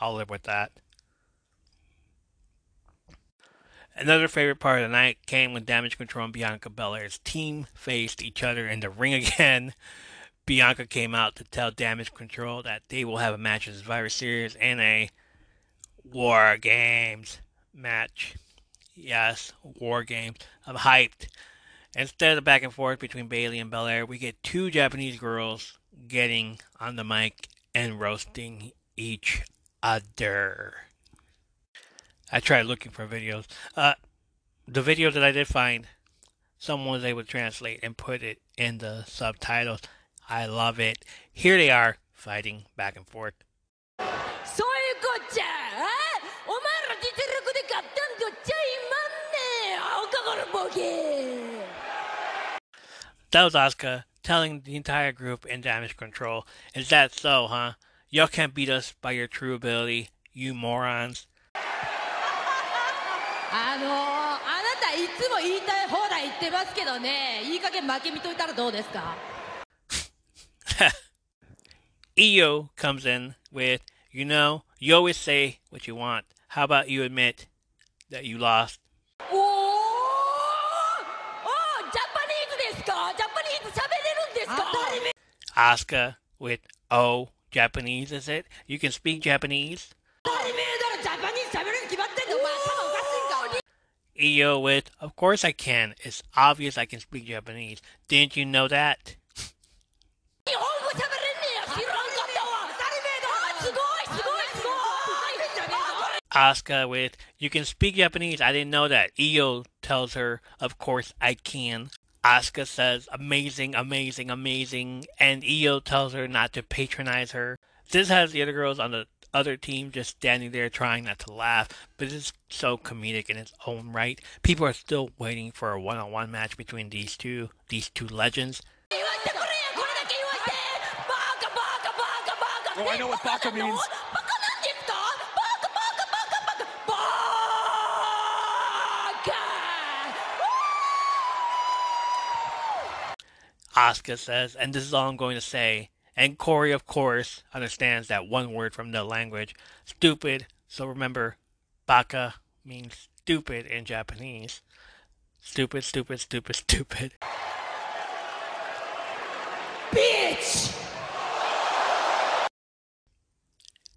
I'll live with that. Another favorite part of the night came when Damage Control and Bianca Belair's team faced each other in the ring again. Bianca came out to tell Damage Control that they will have a match at Survivor Series and a War Games match. Yes, War Games. I'm hyped. Instead of the back and forth between Bayley and Belair, we get two Japanese girls getting on the mic and roasting each other. I tried looking for videos. Uh, the video that I did find, someone was able to translate and put it in the subtitles. I love it. Here they are fighting back and forth. That was Asuka telling the entire group in damage control, Is that so, huh? Y'all can't beat us by your true ability, you morons. あのー、あなたいつも言いたい放題言ってますけどね、いい加減負け見といたらどうですか Iyo comes in with, you know, you always say what you want. How about you admit that you lost? おーおージャパニーズですか Asuka with O Japanese is it? You can speak Japanese. Iyo with, of course I can. It's obvious I can speak Japanese. Didn't you know that? Asuka with, you can speak Japanese. I didn't know that. Iyo tells her, of course I can. Asuka says, amazing, amazing, amazing, and Iyo tells her not to patronize her. This has the other girls on the other team just standing there trying not to laugh, but it's so comedic in its own right. People are still waiting for a one on one match between these two, these two legends. Oh, I know what Baka means. Asuka says, and this is all I'm going to say. And Corey, of course, understands that one word from the language. Stupid. So remember, baka, means stupid in Japanese. Stupid, stupid, stupid, stupid. Bitch!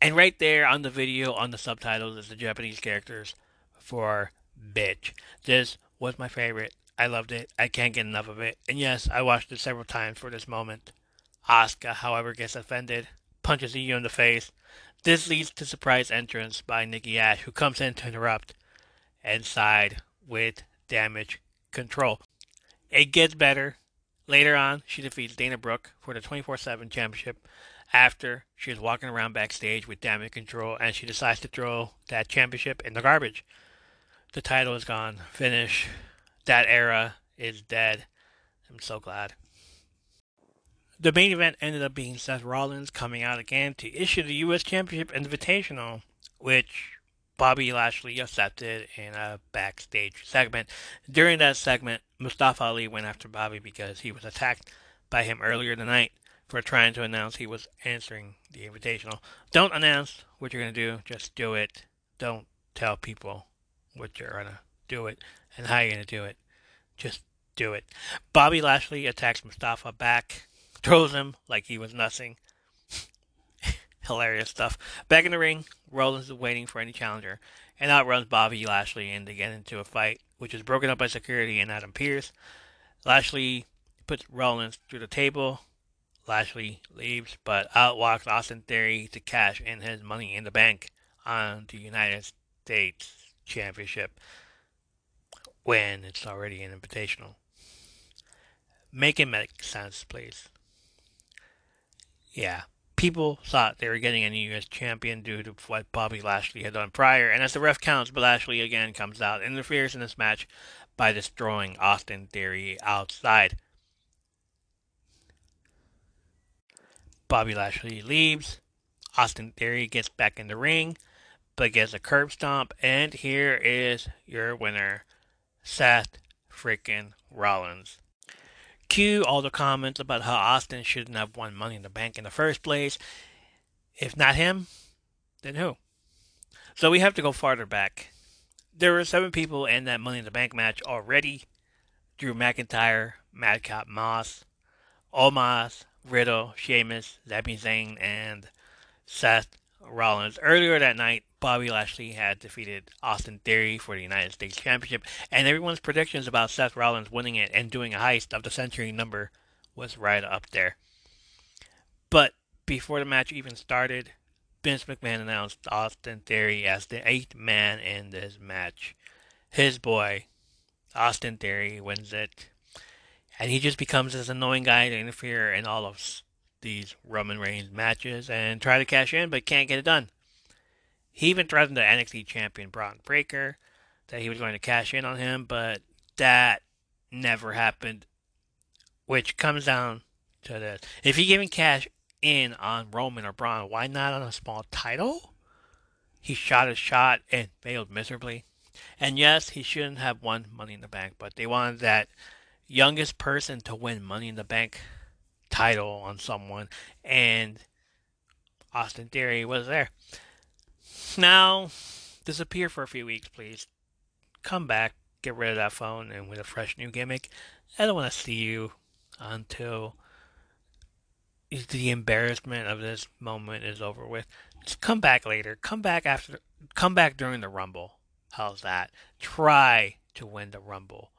And right there on the video, on the subtitles, is the Japanese characters for bitch. This was my favorite. I loved it. I can't get enough of it. And yes, I watched it several times for this moment. Asuka, however, gets offended, punches Iyo in the face. This leads to surprise entrance by Nikki Ash, who comes in to interrupt and side with damage control. It gets better. Later on, she defeats Dana Brooke for the 24 7 championship after she is walking around backstage with damage control and she decides to throw that championship in the garbage. The title is gone. Finish. That era is dead. I'm so glad. The main event ended up being Seth Rollins coming out again to issue the U.S. Championship Invitational, which Bobby Lashley accepted in a backstage segment. During that segment, Mustafa Ali went after Bobby because he was attacked by him earlier tonight for trying to announce he was answering the invitational. Don't announce what you're going to do, just do it. Don't tell people what you're going to do it and how you're going to do it. Just do it. Bobby Lashley attacks Mustafa back, throws him like he was nothing. Hilarious stuff. Back in the ring, Rollins is waiting for any challenger and outruns Bobby Lashley and they get into a fight, which is broken up by security and Adam Pearce. Lashley puts Rollins through the table. Lashley leaves, but out walks Austin Theory to cash in his money in the bank on the United States Championship when it's already an invitational. Make it make sense, please. Yeah, people thought they were getting a new U.S. champion due to what Bobby Lashley had done prior, and as the ref counts, Lashley again comes out and interferes in this match by destroying Austin Theory outside. Bobby Lashley leaves. Austin Theory gets back in the ring, but gets a curb stomp, and here is your winner, Seth freaking Rollins. Cue all the comments about how Austin shouldn't have won Money in the Bank in the first place. If not him, then who? So we have to go farther back. There were seven people in that Money in the Bank match already. Drew McIntyre, Madcap Moss, Omos, Riddle, Sheamus, Sami Zayn, and Seth Rollins. Earlier that night, Bobby Lashley had defeated Austin Theory for the United States Championship, and everyone's predictions about Seth Rollins winning it and doing a heist of the century number was right up there. But before the match even started, Vince McMahon announced Austin Theory as the eighth man in this match. His boy, Austin Theory, wins it. And he just becomes this annoying guy to interfere in all of these Roman Reigns matches and try to cash in, but can't get it done. He even threatened the NXT champion Bron Breakker that he was going to cash in on him, but that never happened. Which comes down to this: if he giving cash in on Roman or Bron, why not on a small title? He shot his shot and failed miserably. And yes, he shouldn't have won Money in the Bank, but they wanted that youngest person to win Money in the Bank title on someone, and Austin Theory was there. Now, disappear for a few weeks, please. Come back, get rid of that phone, and with a fresh new gimmick. I don't want to see you until the embarrassment of this moment is over with. Just come back later. Come back after. Come back during the Rumble. How's that? Try to win the Rumble.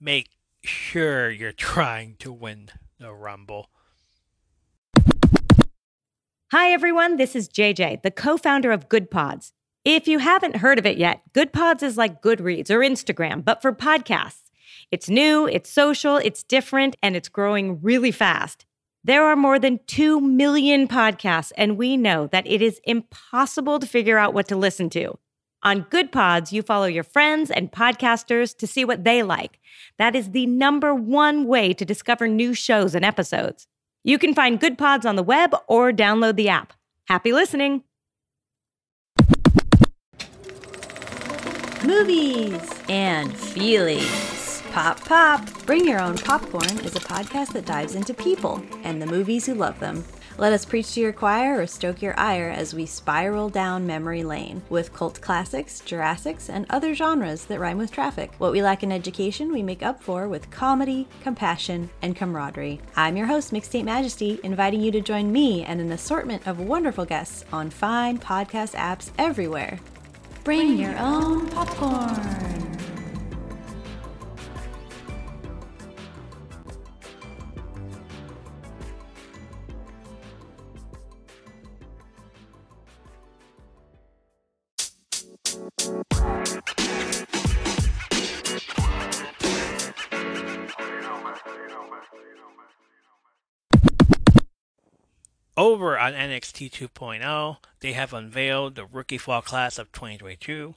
Make sure you're trying to win the Rumble. Hi, everyone. This is JJ, the co founder of Good Pods. If you haven't heard of it yet, Good Pods is like Goodreads or Instagram, but for podcasts. It's new, it's social, it's different, and it's growing really fast. There are more than 2 million podcasts, and we know that it is impossible to figure out what to listen to. On Good Pods, you follow your friends and podcasters to see what they like. That is the number one way to discover new shows and episodes. You can find Good Pods on the web or download the app. Happy listening! Movies and feelings. Pop Pop! Bring Your Own Popcorn is a podcast that dives into people and the movies who love them. Let us preach to your choir or stoke your ire as we spiral down memory lane with cult classics, Jurassics, and other genres that rhyme with traffic. What we lack in education, we make up for with comedy, compassion, and camaraderie. I'm your host, Mixtape Majesty, inviting you to join me and an assortment of wonderful guests on fine podcast apps everywhere. Bring your own popcorn. Over on NXT 2.0, they have unveiled the rookie fall class of 2022.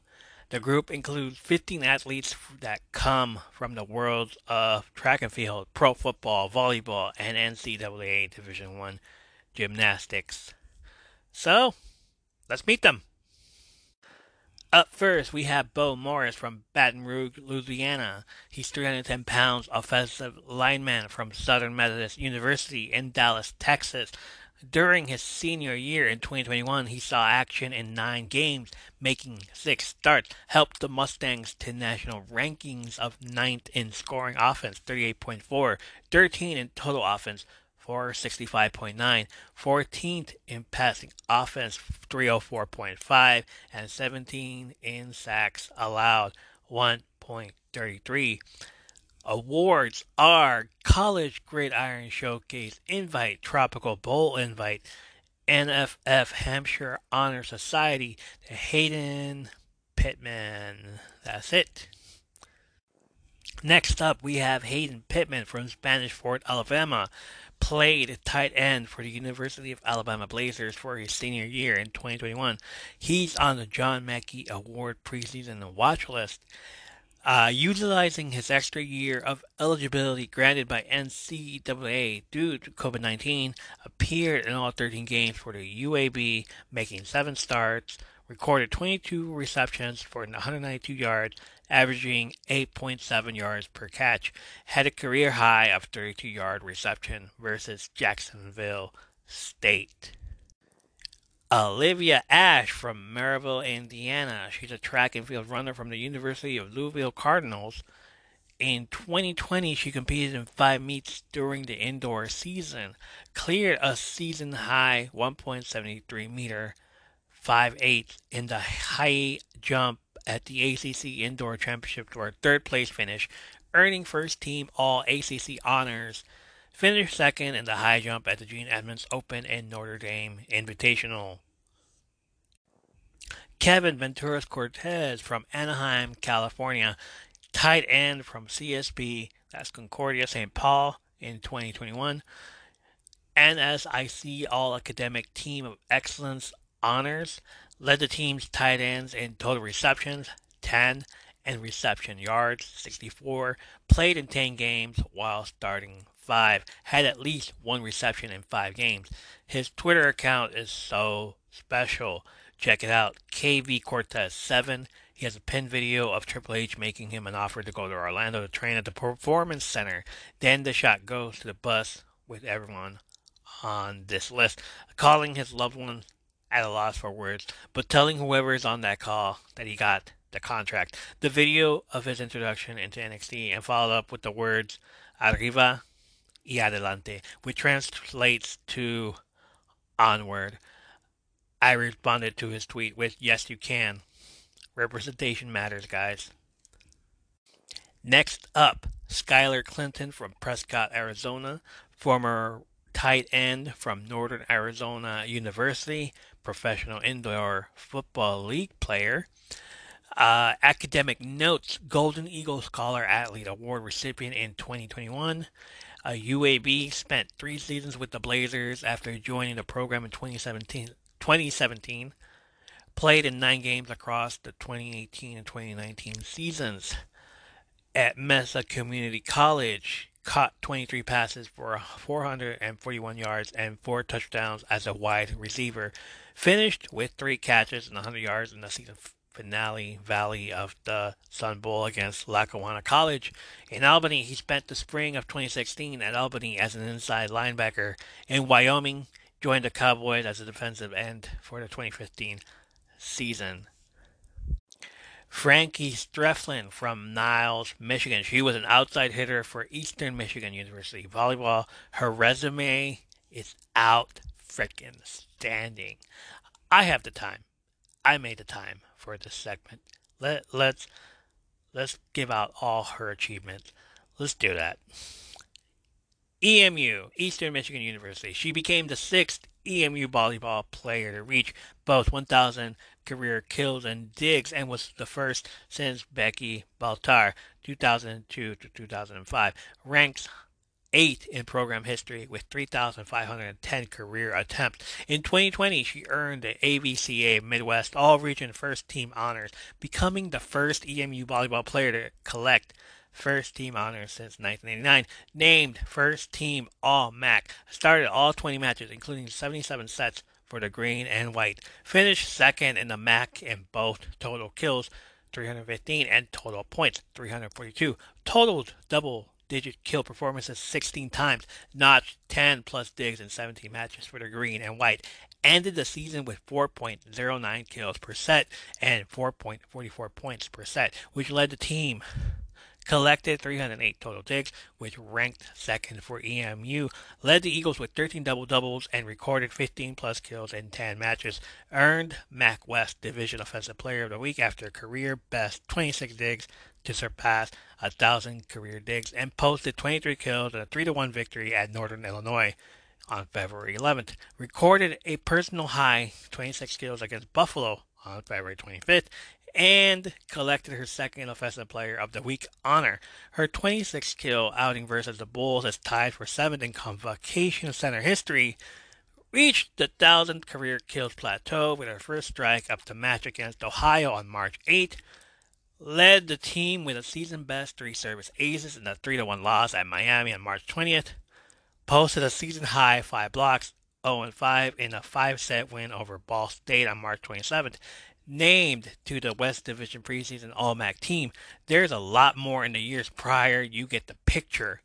The group includes 15 athletes that come from the worlds of track and field, pro football, volleyball, and NCAA Division One gymnastics. So, let's meet them. Up first, we have Bo Morris from Baton Rouge, Louisiana. He's 310 pounds, offensive lineman from Southern Methodist University in Dallas, Texas. During his senior year in 2021, he saw action in nine games, making six starts, helped the Mustangs to national rankings of ninth in scoring offense, 38.4, 13 in total offense, 465.9, 14th in passing offense, 304.5, and 17 in sacks allowed, 1.33. Awards are College Gridiron Showcase Invite, Tropical Bowl Invite, NFF Hampshire Honor Society, the Hayden Pittman. That's it. Next up, we have Hayden Pittman from Spanish Fort, Alabama. Played tight end for the University of Alabama Blazers for his senior year in 2021. He's on the John Mackey Award preseason watch list. Uh, utilizing his extra year of eligibility granted by NCAA due to COVID 19, appeared in all 13 games for the UAB, making seven starts, recorded 22 receptions for 192 yards, averaging 8.7 yards per catch, had a career high of 32 yard reception versus Jacksonville State. Olivia Ash from Maryville, Indiana. She's a track and field runner from the University of Louisville Cardinals. In 2020, she competed in five meets during the indoor season, cleared a season high 1.73 meter, 5'8 in the high jump at the ACC Indoor Championship to a third place finish, earning first team All ACC honors. Finished second in the high jump at the Gene Edmonds Open and Notre Dame Invitational. Kevin Venturas Cortez from Anaheim, California, tight end from CSB, that's Concordia St. Paul in 2021. NSIC All Academic Team of Excellence honors, led the team's tight ends in total receptions, 10, and reception yards, 64, played in 10 games while starting 5, had at least one reception in 5 games. His Twitter account is so special. Check it out, KV Cortez 7. He has a pinned video of Triple H making him an offer to go to Orlando to train at the Performance Center. Then the shot goes to the bus with everyone on this list, calling his loved one at a loss for words, but telling whoever is on that call that he got the contract. The video of his introduction into NXT and followed up with the words Arriba y adelante, which translates to onward. I responded to his tweet with Yes, you can. Representation matters, guys. Next up, Skylar Clinton from Prescott, Arizona, former tight end from Northern Arizona University, professional indoor football league player. Uh, academic notes Golden Eagle Scholar Athlete Award recipient in 2021. Uh, UAB spent three seasons with the Blazers after joining the program in 2017. 2017 played in nine games across the 2018 and 2019 seasons. At Mesa Community College, caught 23 passes for 441 yards and four touchdowns as a wide receiver. Finished with three catches and 100 yards in the season finale Valley of the Sun Bowl against Lackawanna College in Albany. He spent the spring of 2016 at Albany as an inside linebacker. In Wyoming, joined the Cowboys as a defensive end for the 2015 season. Frankie Streflin from Niles, Michigan. She was an outside hitter for Eastern Michigan University volleyball. Her resume is out freaking standing. I have the time. I made the time for this segment. Let let's let's give out all her achievements. Let's do that. EMU, Eastern Michigan University. She became the sixth EMU volleyball player to reach both 1,000 career kills and digs and was the first since Becky Baltar, 2002 to 2005. Ranks 8 in program history with 3,510 career attempts. In 2020, she earned the AVCA Midwest All Region First Team honors, becoming the first EMU volleyball player to collect first team honors since 1989. Named first team All MAC. Started all 20 matches, including 77 sets for the green and white. Finished second in the MAC in both total kills, 315, and total points, 342. Totaled double digit kill performances 16 times, notched 10 plus digs in 17 matches for the green and white. Ended the season with 4.09 kills per set and 4.44 points per set, which led the team collected 308 total digs, which ranked second for EMU, led the Eagles with 13 double doubles, and recorded 15 plus kills in 10 matches. Earned MAC West Division Offensive Player of the Week after career best 26 digs to surpass a thousand career digs, and posted 23 kills and a 3 1 victory at Northern Illinois on February 11th. Recorded a personal high 26 kills against Buffalo on February 25th and collected her second Offensive Player of the Week honor. Her 26 kill outing versus the Bulls is tied for seventh in Convocation Center history. Reached the thousand career kills plateau with her first strike up to match against Ohio on March 8. Led the team with a season best three service aces in a 3 1 loss at Miami on March 20th. Posted a season high five blocks, 0 5 in a five set win over Ball State on March 27th named to the West Division preseason All MAC team. There's a lot more in the years prior. You get the picture.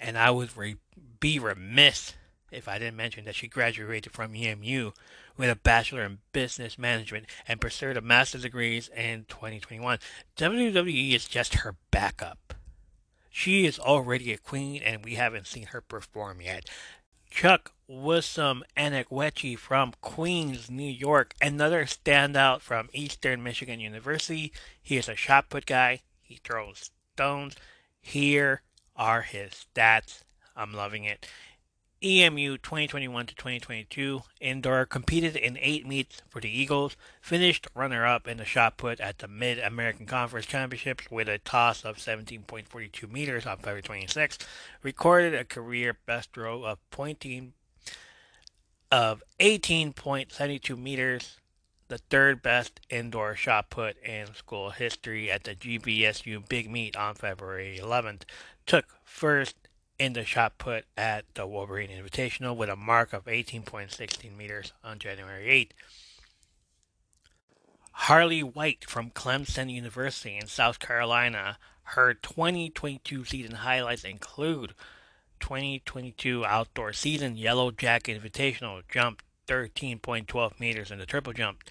And I would re- be remiss if I didn't mention that she graduated from EMU with a Bachelor in Business Management and pursued a master's degrees in 2021. WWE is just her backup. She is already a queen, and we haven't seen her perform yet. Chuck Wissam Anakwechi from Queens, New York, another standout from Eastern Michigan University. He is a shot put guy. He throws stones. Here are his stats. I'm loving it. EMU 2021 to 2022 indoor competed in eight meets for the Eagles, finished runner up in the shot put at the Mid American Conference Championships with a toss of 17.42 meters on February 26, recorded a career best throw of pointing of 18.72 meters, the third best indoor shot put in school history at the GVSU Big Meet on February 11th, took first in the shot put at the Wolverine Invitational with a mark of 18.16 meters on January 8. Harley White from Clemson University in South Carolina. Her 2022 season highlights include 2022 outdoor season Yellow Jacket Invitational jumped 13.12 meters in the triple jump,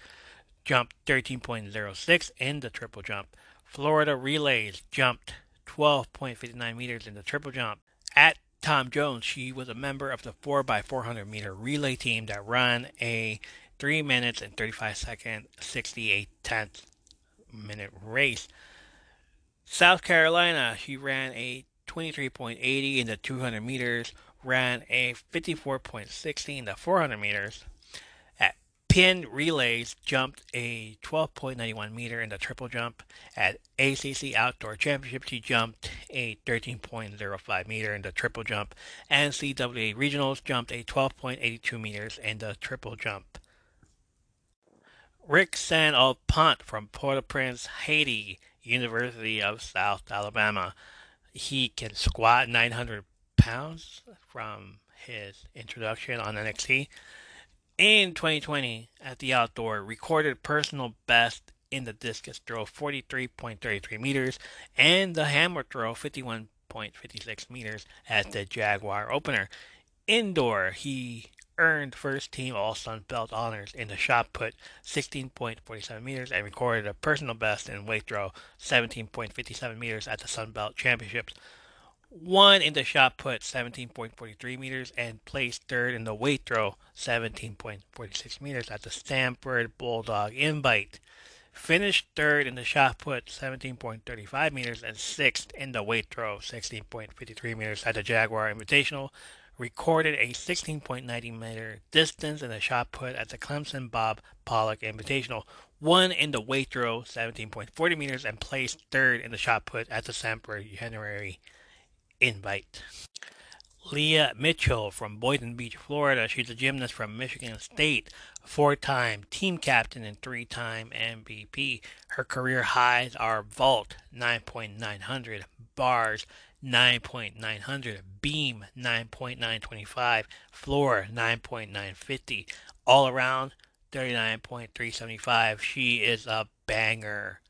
jumped 13.06 in the triple jump. Florida Relays jumped 12.59 meters in the triple jump, at Tom Jones, she was a member of the 4x400 meter relay team that ran a 3 minutes and 35 second 68 tenth minute race. South Carolina, she ran a 23.80 in the 200 meters, ran a 54.60 in the 400 meters, Penn relays jumped a 12.91 meter in the triple jump. At ACC Outdoor Championship, she jumped a 13.05 meter in the triple jump. And CWA Regionals jumped a 12.82 meters in the triple jump. Rick San Pont from Port-au-Prince, Haiti, University of South Alabama. He can squat 900 pounds from his introduction on NXT in 2020 at the outdoor recorded personal best in the discus throw, 43.33 meters, and the hammer throw, 51.56 meters at the Jaguar opener. Indoor, he earned first team All Sun Belt honors in the shot put 16.47 meters and recorded a personal best in weight throw 17.57 meters at the Sun Belt Championships. Won in the shot put 17.43 meters and placed third in the weight throw 17.46 meters at the Samford Bulldog Invite. Finished third in the shot put 17.35 meters and sixth in the weight throw 16.53 meters at the Jaguar Invitational recorded a 16.90 meter distance in the shot put at the Clemson Bob Pollock Invitational, won in the weight throw 17.40 meters, and placed third in the shot put at the Semper January Invite. Leah Mitchell from Boynton Beach, Florida. She's a gymnast from Michigan State, four time team captain and three time MVP. Her career highs are vault 9.900, bars 9.900, beam 9.925, floor 9.950, all around 39.375. She is a banger.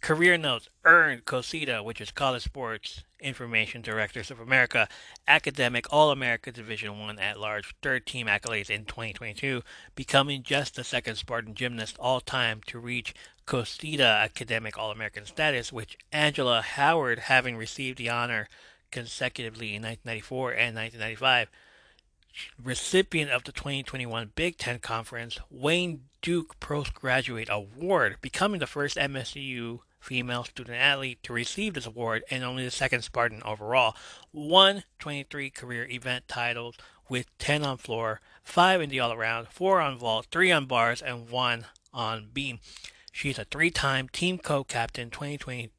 Career notes earned COSIDA, which is College Sports Information Directors of America, Academic All America Division One at large, third team accolades in 2022, becoming just the second Spartan gymnast all time to reach COSIDA Academic All American status, which Angela Howard having received the honor consecutively in 1994 and 1995. Recipient of the 2021 Big Ten Conference Wayne Duke Postgraduate Award, becoming the first MSU female student athlete to receive this award and only the second Spartan overall. Won 23 career event titles with 10 on floor, 5 in the all around, 4 on vault, 3 on bars, and 1 on beam. She's a three time team co captain 2020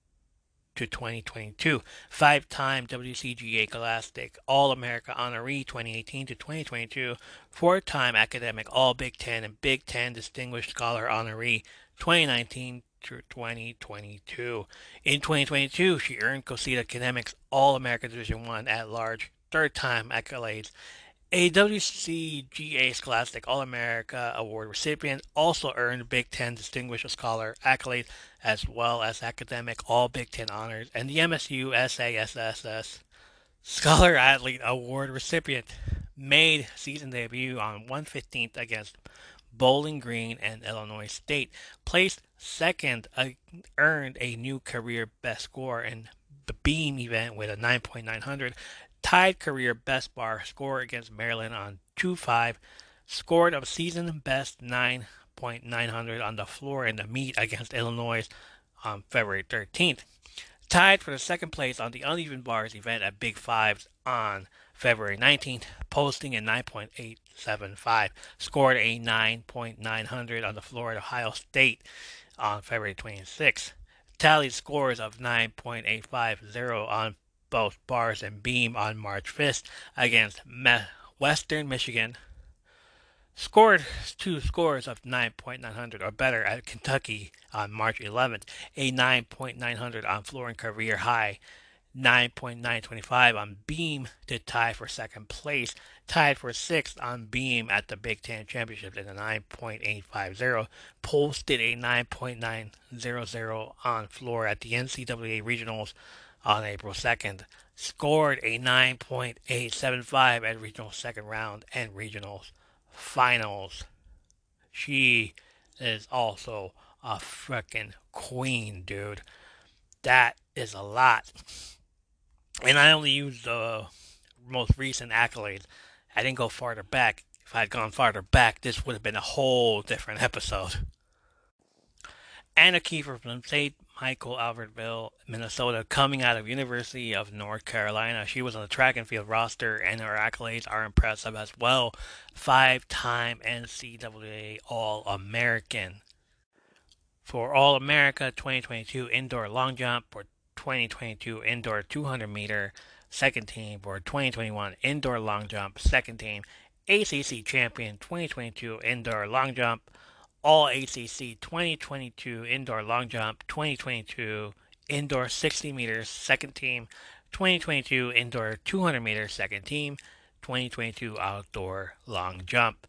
to 2022, five time WCGA Scholastic All America honoree 2018 to 2022, four time academic All Big Ten and Big Ten Distinguished Scholar honoree 2019 to 2022. In 2022, she earned COSIDA Academics All America Division One at large, third time accolades. A WCGA Scholastic All America Award recipient also earned Big Ten Distinguished Scholar accolade as well as academic All Big Ten honors and the MSU SASSS Scholar Athlete Award recipient. Made season debut on 115th against Bowling Green and Illinois State. Placed second, uh, earned a new career best score in the beam event with a 9.900 tied career best bar score against Maryland on 2 5, scored a season best 9.900 on the floor in the meet against Illinois on February 13th. Tied for the second place on the uneven bars event at Big Fives on February 19th, posting a 9.875, scored a 9.900 on the floor at Ohio State on February 26th. Tallied scores of 9.850 on both bars and beam on March 5th against Western Michigan. Scored two scores of 9.900 or better at Kentucky on March 11th, a 9.900 on floor and career high, 9.925 on beam to tie for second place, tied for sixth on beam at the Big Ten Championship in a 9.850, posted a 9.900 on floor at the NCAA Regionals on April 2nd, scored a 9.875 at regional second round and regionals finals. She is also a freaking queen, dude. That is a lot. And I only used the most recent accolades. I didn't go farther back. If I had gone farther back, this would have been a whole different episode. Anna Kiefer from St. Michael Albertville, Minnesota, coming out of University of North Carolina. She was on the track and field roster, and her accolades are impressive as well. Five-time NCAA All-American. For All-America 2022 indoor long jump, for 2022 indoor 200 meter second team, for 2021 indoor long jump second team, ACC champion 2022 indoor long jump all ACC 2022 Indoor Long Jump, 2022 Indoor 60 Meters Second Team, 2022 Indoor 200 Meters Second Team, 2022 Outdoor Long Jump.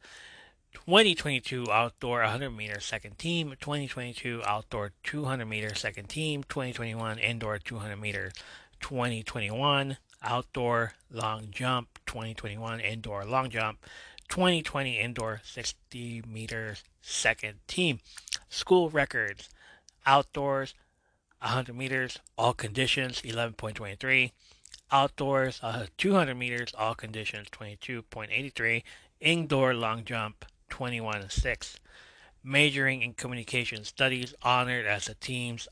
2022 Outdoor 100 meter second team, 2022 Outdoor 200 meter second team, 2021 Indoor 200 meter 2021 Outdoor Long Jump, 2021 Indoor Long Jump, 2020 Indoor 60 meter second team. School records Outdoors 100 meters, all conditions 11.23. Outdoors uh, 200 meters, all conditions 22.83. Indoor long jump 21.6. Majoring in communication studies, honored as the team's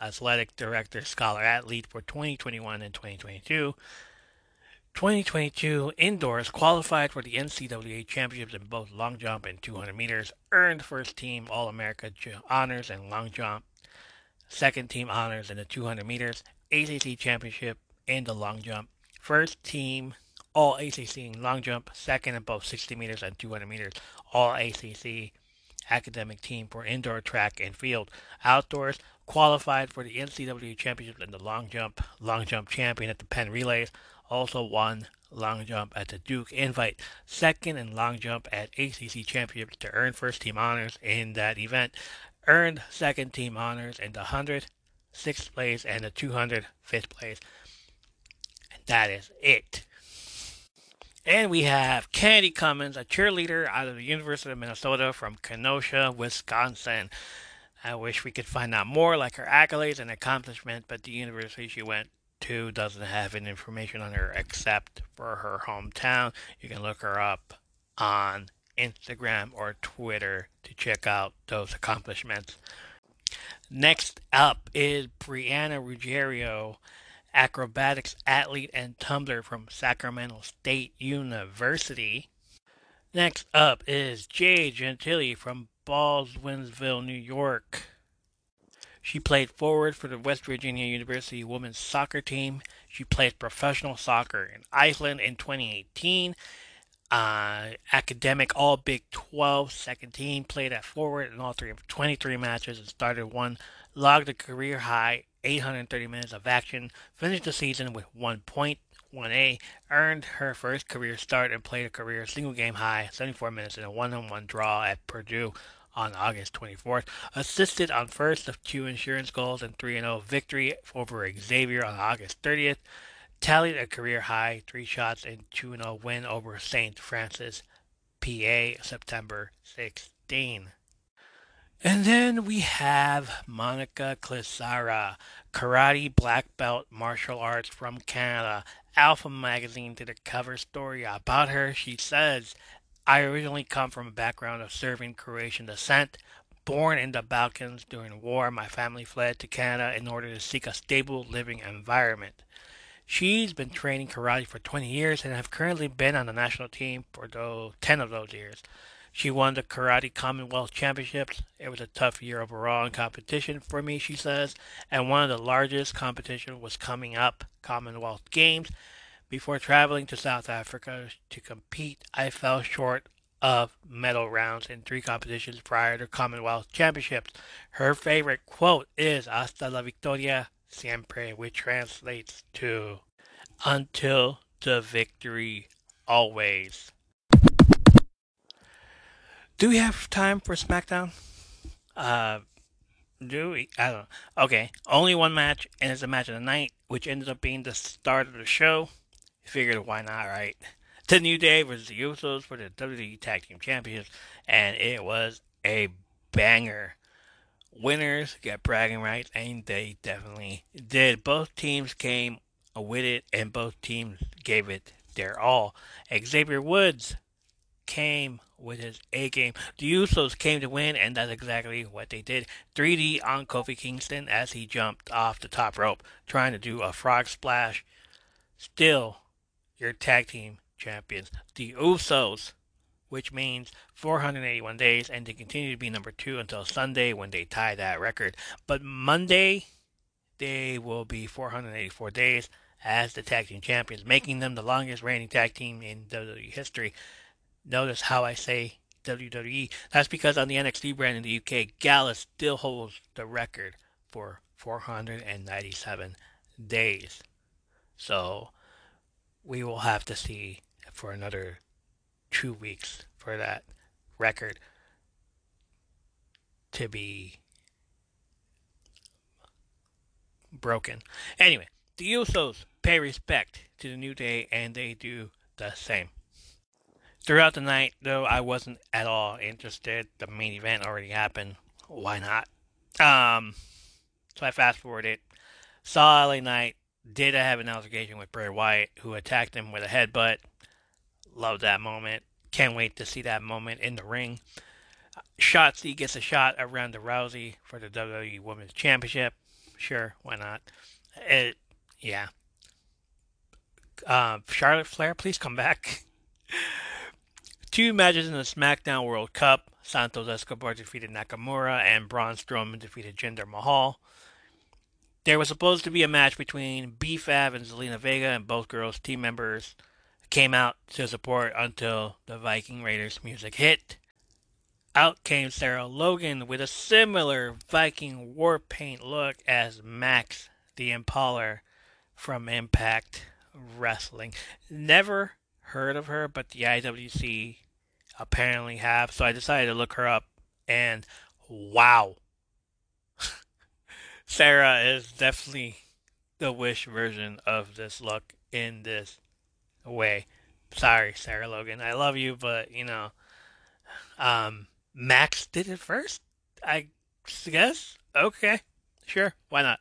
athletic director scholar athlete for 2021 and 2022. 2022 indoors qualified for the NCAA championships in both long jump and 200 meters, earned first team All America honors in long jump, second team honors in the 200 meters, ACC championship in the long jump, first team All ACC in long jump, second in both 60 meters and 200 meters, All ACC academic team for indoor track and field. Outdoors qualified for the NCAA championship in the long jump, long jump champion at the Penn Relays, also won long jump at the Duke Invite, second in long jump at ACC championship to earn first team honors in that event, earned second team honors in the 100, sixth place, and the 200, fifth place. And that is it. And we have Candy Cummins, a cheerleader out of the University of Minnesota from Kenosha, Wisconsin. I wish we could find out more, like her accolades and accomplishments, but the university she went to doesn't have any information on her except for her hometown. You can look her up on Instagram or Twitter to check out those accomplishments. Next up is Brianna Ruggiero, acrobatics athlete and tumbler from Sacramento State University. Next up is Jay Gentili from Baldwinsville, New York. She played forward for the West Virginia University women's soccer team. She played professional soccer in Iceland in 2018. Uh, academic All Big 12 second team played at forward in all three of 23 matches and started one, logged a career high 830 minutes of action, finished the season with one point, 1A, earned her first career start and played a career single game high 74 minutes in a one on one draw at Purdue on August 24th, assisted on first of two insurance goals and 3 0 victory over Xavier on August 30th, tallied a career high 3 shots and 2 0 win over St. Francis, PA, September 16. And then we have Monica Clisara, karate black belt martial arts from Canada. Alpha Magazine did a cover story about her. She says, I originally come from a background of serving Croatian descent. Born in the Balkans during war, my family fled to Canada in order to seek a stable living environment. She's been training karate for 20 years and have currently been on the national team for those 10 of those years. She won the Karate Commonwealth Championships. It was a tough year overall in competition for me, she says, and one of the largest competitions was coming up, Commonwealth Games. Before traveling to South Africa to compete, I fell short of medal rounds in three competitions prior to Commonwealth Championships. Her favorite quote is Hasta la victoria siempre, which translates to until the victory always. Do we have time for SmackDown? Uh, do we? I don't know. Okay, only one match, and it's a match of the night, which ended up being the start of the show. Figured why not, right? The New Day versus the Usos for the WWE Tag Team Championships, and it was a banger. Winners get bragging rights, and they definitely did. Both teams came with it, and both teams gave it their all. Xavier Woods came with his A game. The Usos came to win, and that's exactly what they did. 3D on Kofi Kingston as he jumped off the top rope, trying to do a frog splash. Still, your tag team champions, the Usos, which means 481 days, and they continue to be number two until Sunday when they tie that record. But Monday, they will be 484 days as the tag team champions, making them the longest reigning tag team in WWE history. Notice how I say WWE. That's because on the NXT brand in the UK, Gallus still holds the record for 497 days. So we will have to see for another two weeks for that record to be broken. Anyway, the Usos pay respect to the New Day and they do the same. Throughout the night, though, I wasn't at all interested. The main event already happened. Why not? Um, so I fast forwarded. Saw LA Knight. Did have an altercation with Bray Wyatt, who attacked him with a headbutt. Love that moment. Can't wait to see that moment in the ring. Shotzi gets a shot around the Rousey for the WWE Women's Championship. Sure, why not? It, yeah. Uh, Charlotte Flair, please come back. Two matches in the SmackDown World Cup. Santos Escobar defeated Nakamura, and Braun Strowman defeated Jinder Mahal. There was supposed to be a match between B-Fab and Zelina Vega, and both girls' team members came out to support until the Viking Raiders music hit. Out came Sarah Logan with a similar Viking war paint look as Max the Impaler from Impact Wrestling. Never heard of her, but the IWC apparently have, so I decided to look her up, and wow. Sarah is definitely the Wish version of this look in this way. Sorry, Sarah Logan. I love you, but you know, um, Max did it first. I guess. Okay, sure. Why not?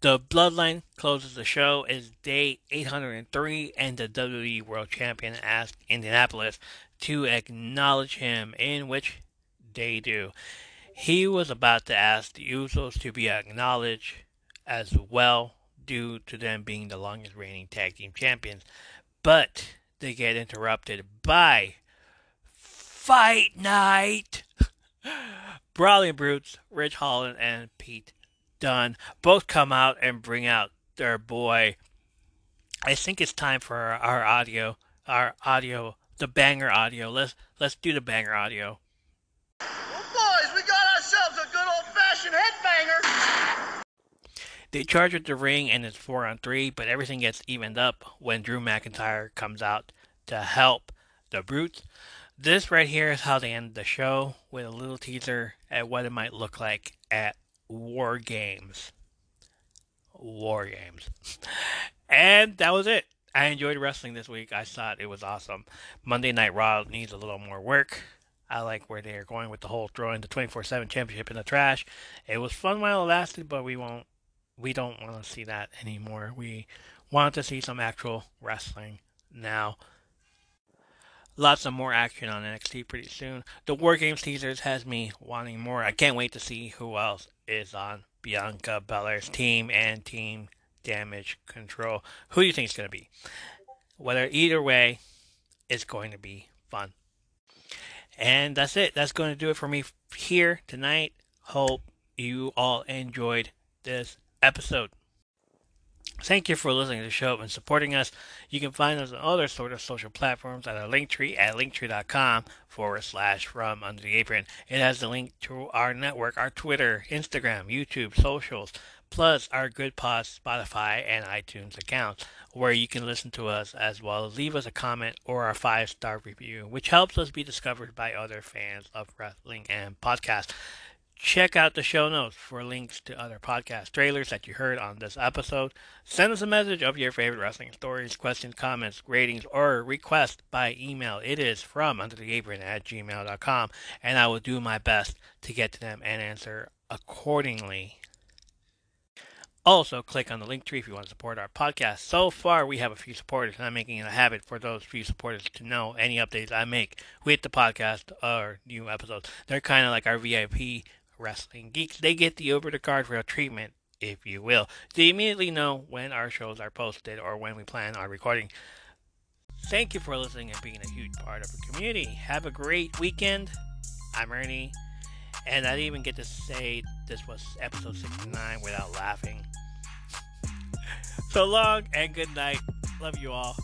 The Bloodline closes the show. Is day 803, and the WWE World Champion asked Indianapolis to acknowledge him, in which they do. He was about to ask the Usos to be acknowledged as well, due to them being the longest reigning tag team champions, but they get interrupted by Fight Night. Brawling Brutes, Ridge Holland, and Pete Dunne both come out and bring out their boy. I think it's time for our, our audio, our audio, the banger audio. Let's let's do the banger audio. Well, Boys, we got ourselves a good old fashioned headbanger. They charge at the ring and it's four on three, but everything gets evened up when Drew McIntyre comes out to help the Brutes. This right here is how they end the show with a little teaser at what it might look like at War Games. War Games. And that was it. I enjoyed wrestling this week. I thought it was awesome. Monday Night Raw needs a little more work. I like where they are going with the whole throwing the 24/7 championship in the trash. It was fun while it lasted, but we won't we don't want to see that anymore. We want to see some actual wrestling now. Lots of more action on NXT pretty soon. The War Games teasers has me wanting more. I can't wait to see who else is on Bianca Belair's team and Team Damage Control. Who do you think is going to be? Whether either way, it's going to be fun. And that's it. That's going to do it for me here tonight. Hope you all enjoyed this episode. Thank you for listening to the show and supporting us. You can find us on other sort of social platforms at our link tree at linktree.com forward slash from under the apron. It has the link to our network, our Twitter, Instagram, YouTube, socials, plus our Good Pods, Spotify, and iTunes accounts, where you can listen to us as well as leave us a comment or a five star review, which helps us be discovered by other fans of wrestling and podcasts. Check out the show notes for links to other podcast trailers that you heard on this episode. Send us a message of your favorite wrestling stories, questions, comments, ratings, or requests by email. It is from undertheapron at gmail.com, and I will do my best to get to them and answer accordingly. Also, click on the link tree if you want to support our podcast. So far, we have a few supporters, and I'm making it a habit for those few supporters to know any updates I make with the podcast or new episodes. They're kind of like our VIP wrestling geeks. They get the over the guardrail treatment, if you will. They immediately know when our shows are posted or when we plan on recording. Thank you for listening and being a huge part of the community. Have a great weekend. I'm Ernie, and I didn't even get to say this was episode 69 without laughing. so long and good night. Love you all.